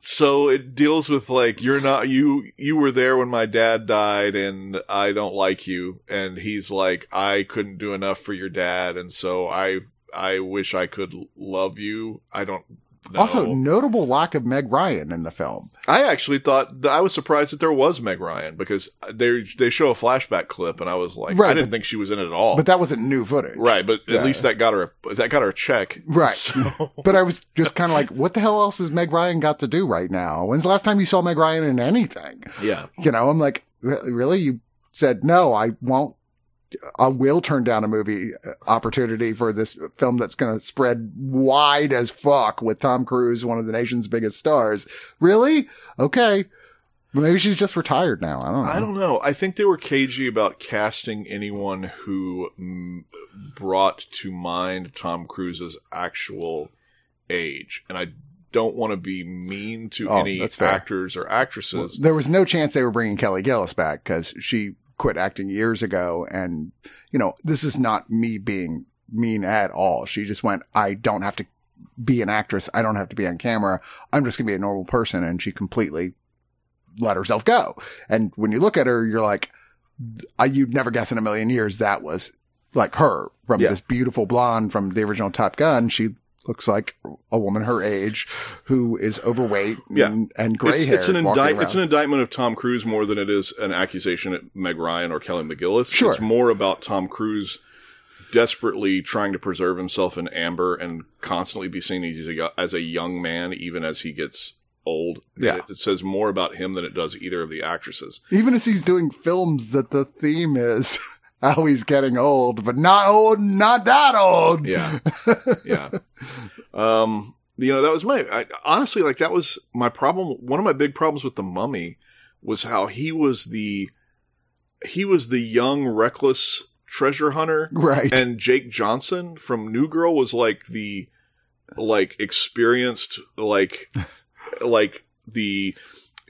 Speaker 2: so it deals with like you're not you you were there when my dad died and I don't like you and he's like I couldn't do enough for your dad and so I I wish I could love you. I don't know.
Speaker 1: Also, notable lack of Meg Ryan in the film.
Speaker 2: I actually thought I was surprised that there was Meg Ryan because they they show a flashback clip and I was like
Speaker 1: Right,
Speaker 2: I didn't
Speaker 1: but-
Speaker 2: think she was in it at all.
Speaker 1: But that wasn't new footage.
Speaker 2: right, but
Speaker 1: Yeah.
Speaker 2: at least that got her a, that got her a check.
Speaker 1: Right.
Speaker 2: So-
Speaker 1: But I was just kind of like, what the hell else has Meg Ryan got to do right now? When's the last time you saw Meg Ryan in anything?
Speaker 2: yeah.
Speaker 1: You know, I'm like, really? You said, no, I won't. I will turn down a movie uh, opportunity for this film that's going to spread wide as fuck with Tom Cruise, one of the nation's biggest stars. Really? Okay. Maybe she's just retired now. I don't know.
Speaker 2: I don't know. I think they were cagey about casting anyone who mm, brought to mind Tom Cruise's actual age, and I don't want to be mean to
Speaker 1: Oh,
Speaker 2: any actors or actresses.
Speaker 1: There was no chance they were bringing Kelly McGillis back because she quit acting years ago. And, you know, this is not me being mean at all. She just went, I don't have to be an actress. I don't have to be on camera. I'm just going to be a normal person. And she completely let herself go. And when you look at her, you're like, I, you'd never guess in a million years that was like her from
Speaker 2: Yeah.
Speaker 1: this beautiful blonde from the original Top Gun. She looks like a woman her age who is overweight
Speaker 2: Yeah.
Speaker 1: and, and gray
Speaker 2: It's,
Speaker 1: hair.
Speaker 2: it's an indict, It's an indictment of Tom Cruise more than it is an accusation at Meg Ryan or Kelly McGillis.
Speaker 1: Sure.
Speaker 2: It's more about Tom Cruise desperately trying to preserve himself in amber and constantly be seen as a, as a young man, even as he gets old.
Speaker 1: Yeah.
Speaker 2: It, it says more about him than it does either of the actresses.
Speaker 1: Even as he's doing films that the theme is how he's getting old, but not old, not that old.
Speaker 2: Yeah. yeah. Um, you know, that was my, I, honestly, like that was my problem. One of my big problems with the mummy was how he was the, he was the young, reckless treasure hunter.
Speaker 1: Right.
Speaker 2: And Jake Johnson from New Girl was like the, like experienced, like, like the,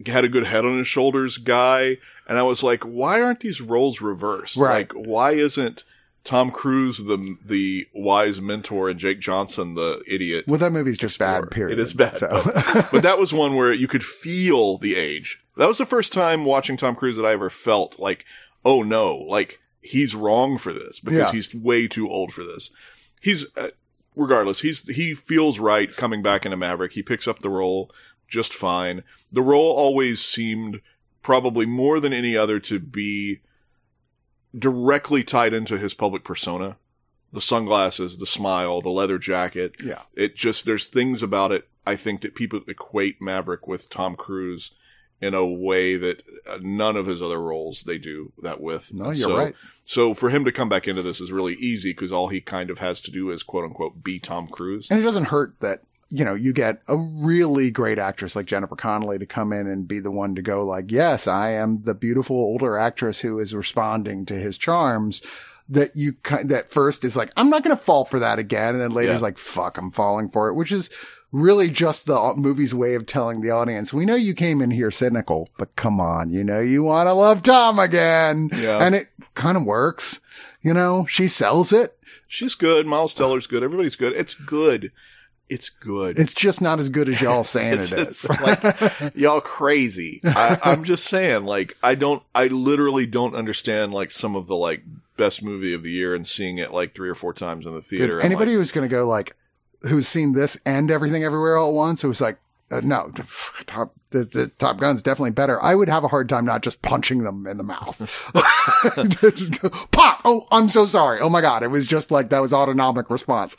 Speaker 2: had a good head on his shoulders guy. And I was like, why aren't these roles reversed?
Speaker 1: Right.
Speaker 2: Like, why isn't Tom Cruise the the wise mentor and Jake Johnson the idiot?
Speaker 1: well, that movie's just bad, period.
Speaker 2: It is bad.
Speaker 1: So.
Speaker 2: but that was one where you could feel the age. That was the first time watching Tom Cruise that I ever felt like, oh no, like he's wrong for this because
Speaker 1: Yeah.
Speaker 2: he's way too old for this. He's, uh, regardless, he's, he feels right coming back into Maverick. He picks up the role just fine. The role always seemed probably more than any other to be directly tied into his public persona. The sunglasses, the smile, the leather jacket.
Speaker 1: yeah.
Speaker 2: It just, there's things about it, I think, that people equate Maverick with Tom Cruise in a way that uh, none of his other roles they do that with.
Speaker 1: No, you're
Speaker 2: so,
Speaker 1: right.
Speaker 2: So for him to come back into this is really easy because all he kind of has to do is quote unquote be Tom Cruise.
Speaker 1: And it doesn't hurt that, you know, you get a really great actress like Jennifer Connelly to come in and be the one to go like, yes, I am the beautiful older actress who is responding to his charms. That you that first is like, I'm not going to fall for that again. And then later is like, fuck, I'm falling for it, which is really just the uh, movie's way of telling the audience, we know you came in here cynical, but come on, you know, you want to love Tom again.
Speaker 2: Yeah.
Speaker 1: And it kind of works. You know, she sells it.
Speaker 2: She's good. Miles Teller's good. Everybody's good. It's good. It's good.
Speaker 1: It's just not as good as y'all saying
Speaker 2: It's-
Speaker 1: it
Speaker 2: it's like y'all crazy. I, I'm just saying, like, I don't, I literally don't understand like some of the like best movie of the year and seeing it like three or four times in the theater.
Speaker 1: Anybody
Speaker 2: like,
Speaker 1: who's going to go like, who's seen this and everything everywhere all at once, who's like, uh, no, top, the, the Top Gun's definitely better. I would have a hard time not just punching them in the mouth. Just go, Pop! Oh, I'm so sorry. Oh my God. It was just like that was autonomic response.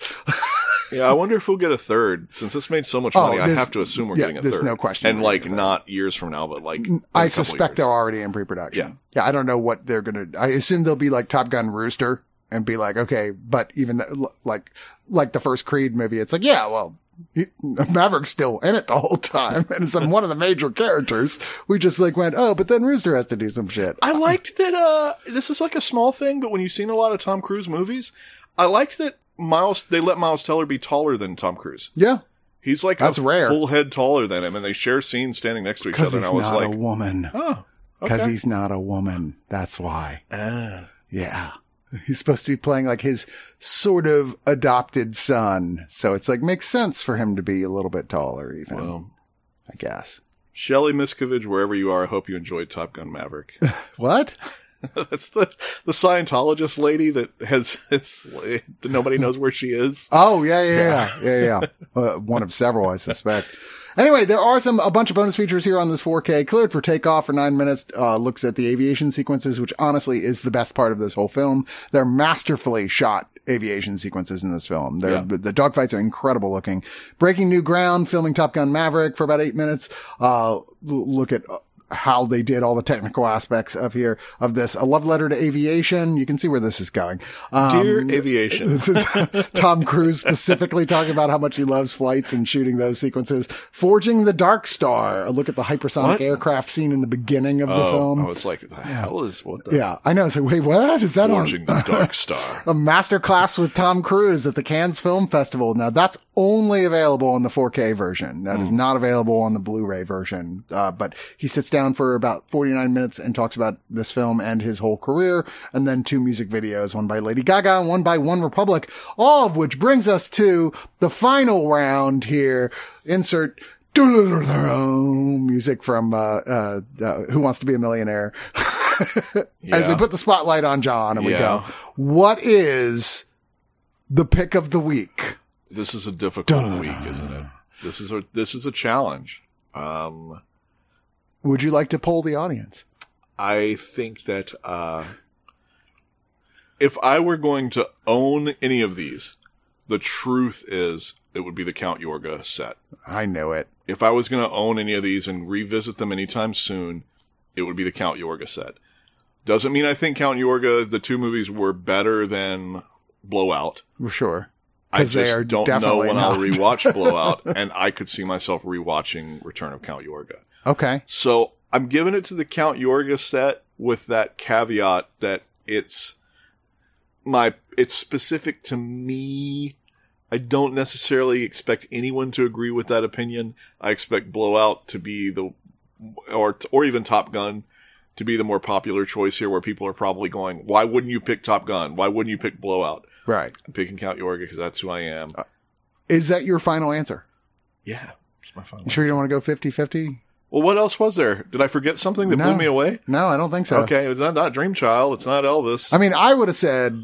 Speaker 2: Yeah, I wonder if we'll get a third since this made so much
Speaker 1: Oh,
Speaker 2: money. I have to assume we're
Speaker 1: yeah,
Speaker 2: getting a
Speaker 1: there's
Speaker 2: third.
Speaker 1: no question
Speaker 2: and like
Speaker 1: getting a third.
Speaker 2: not years from now, but like
Speaker 1: I suspect they're already in pre-production.
Speaker 2: Yeah.
Speaker 1: Yeah. I don't know what they're going to, I assume they'll be like Top Gun Rooster and be like, okay, but even the, like, like the first Creed movie, it's like, yeah, well, he, Maverick's still in it the whole time. And it's one of the major characters. We just like went, oh, but then Rooster has to do some shit.
Speaker 2: I liked that. Uh, this is like a small thing, but when you've seen a lot of Tom Cruise movies, I liked that Miles. They let Miles Teller be taller than Tom Cruise.
Speaker 1: Yeah.
Speaker 2: He's like
Speaker 1: That's
Speaker 2: a
Speaker 1: rare.
Speaker 2: full head taller than him, and they share scenes standing next to each other. And I was
Speaker 1: not
Speaker 2: like,
Speaker 1: a woman.
Speaker 2: oh,
Speaker 1: Cause
Speaker 2: okay.
Speaker 1: he's not a woman. That's why.
Speaker 2: Ah.
Speaker 1: Yeah. He's supposed to be playing like his sort of adopted son. So it's like makes sense for him to be a little bit taller even,
Speaker 2: well,
Speaker 1: I guess.
Speaker 2: Shelly Miscavige, wherever you are, I hope you enjoyed Top Gun Maverick.
Speaker 1: What?
Speaker 2: That's the the Scientologist lady that has it's nobody knows where she is.
Speaker 1: Oh yeah, yeah, yeah, yeah, yeah. uh, one of several, I suspect. Anyway, there are some a bunch of bonus features here on this 4K. Cleared for takeoff for nine minutes. Uh, looks at the aviation sequences, which honestly is the best part of this whole film. They're masterfully shot aviation sequences in this film.
Speaker 2: Yeah.
Speaker 1: the, the dogfights are incredible looking. Breaking new ground, filming Top Gun Maverick for about eight minutes. Uh, look at. How they did all the technical aspects of here of this. A love letter to aviation. You can see where this is going. Um,
Speaker 2: Dear aviation,
Speaker 1: this is Tom Cruise specifically talking about how much he loves flights and shooting those sequences. Forging the Dark Star. A look at the hypersonic
Speaker 2: What?
Speaker 1: aircraft scene in the beginning of the
Speaker 2: oh,
Speaker 1: film.
Speaker 2: I was like, the hell is what the
Speaker 1: yeah, I know. So wait, what is that
Speaker 2: forging
Speaker 1: on?
Speaker 2: the Dark Star?
Speaker 1: A master class with Tom Cruise at the Cannes Film Festival. Now that's only available in the 4K version. That
Speaker 2: Hmm.
Speaker 1: is not available on the Blu-ray version. Uh, but he sits down for about 49 minutes and talks about this film and his whole career. And then two music videos, one by Lady Gaga and one by OneRepublic, all of which brings us to the final round here. Insert music from, uh, uh, uh, Who Wants to Be a Millionaire. As we put the spotlight on John and we go, what is the pick of the week?
Speaker 2: This is a difficult week, isn't it? This is a this is a challenge. Um,
Speaker 1: Would you like to poll the audience?
Speaker 2: I think that uh, if I were going to own any of these, the truth is it would be the Count Yorga set.
Speaker 1: I knew it.
Speaker 2: If I was going to own any of these and revisit them anytime soon, it would be the Count Yorga set. Doesn't mean I think Count Yorga, the two movies were better than Blowout.
Speaker 1: For sure.
Speaker 2: I just don't know when I'll
Speaker 1: not.
Speaker 2: rewatch Blowout, and I could see myself rewatching Return of Count Yorga.
Speaker 1: Okay.
Speaker 2: So I'm giving it to the Count Yorga set with that caveat that it's my it's specific to me. I don't necessarily expect anyone to agree with that opinion. I expect Blowout to be the or or even Top Gun to be the more popular choice here where people are probably going, why wouldn't you pick Top Gun? Why wouldn't you pick Blowout?
Speaker 1: Right.
Speaker 2: I'm picking Count Yorga because that's who I am.
Speaker 1: Uh, is that your final answer?
Speaker 2: Yeah. It's my final
Speaker 1: You sure you don't want to go 50-50?
Speaker 2: Well, what else was there? Did I forget something that
Speaker 1: No.
Speaker 2: blew me away?
Speaker 1: No, I don't think so.
Speaker 2: Okay, it's not, not Dream Child. It's not Elvis.
Speaker 1: I mean, I would have said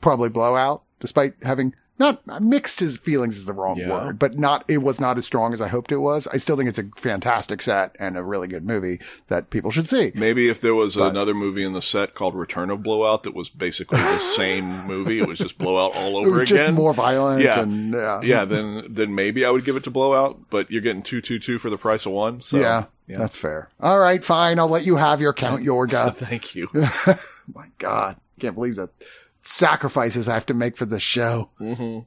Speaker 1: probably blowout, despite having not mixed his feelings is the wrong
Speaker 2: Yeah.
Speaker 1: word, but not, it was not as strong as I hoped it was. I still think it's a fantastic set and a really good movie that people should see.
Speaker 2: Maybe if there was
Speaker 1: But-
Speaker 2: another movie in the set called Return of Blowout that was basically the same movie, it was just Blowout all
Speaker 1: It
Speaker 2: over
Speaker 1: was just
Speaker 2: again.
Speaker 1: more violent
Speaker 2: Yeah.
Speaker 1: and, uh,
Speaker 2: yeah, then then maybe I would give it to Blowout, but you're getting two two two for the price of one. So
Speaker 1: yeah, that's fair. All right, fine. I'll let you have your Count Yorga.
Speaker 2: Thank you.
Speaker 1: My God, can't believe the sacrifices I have to make for this show.
Speaker 2: hmm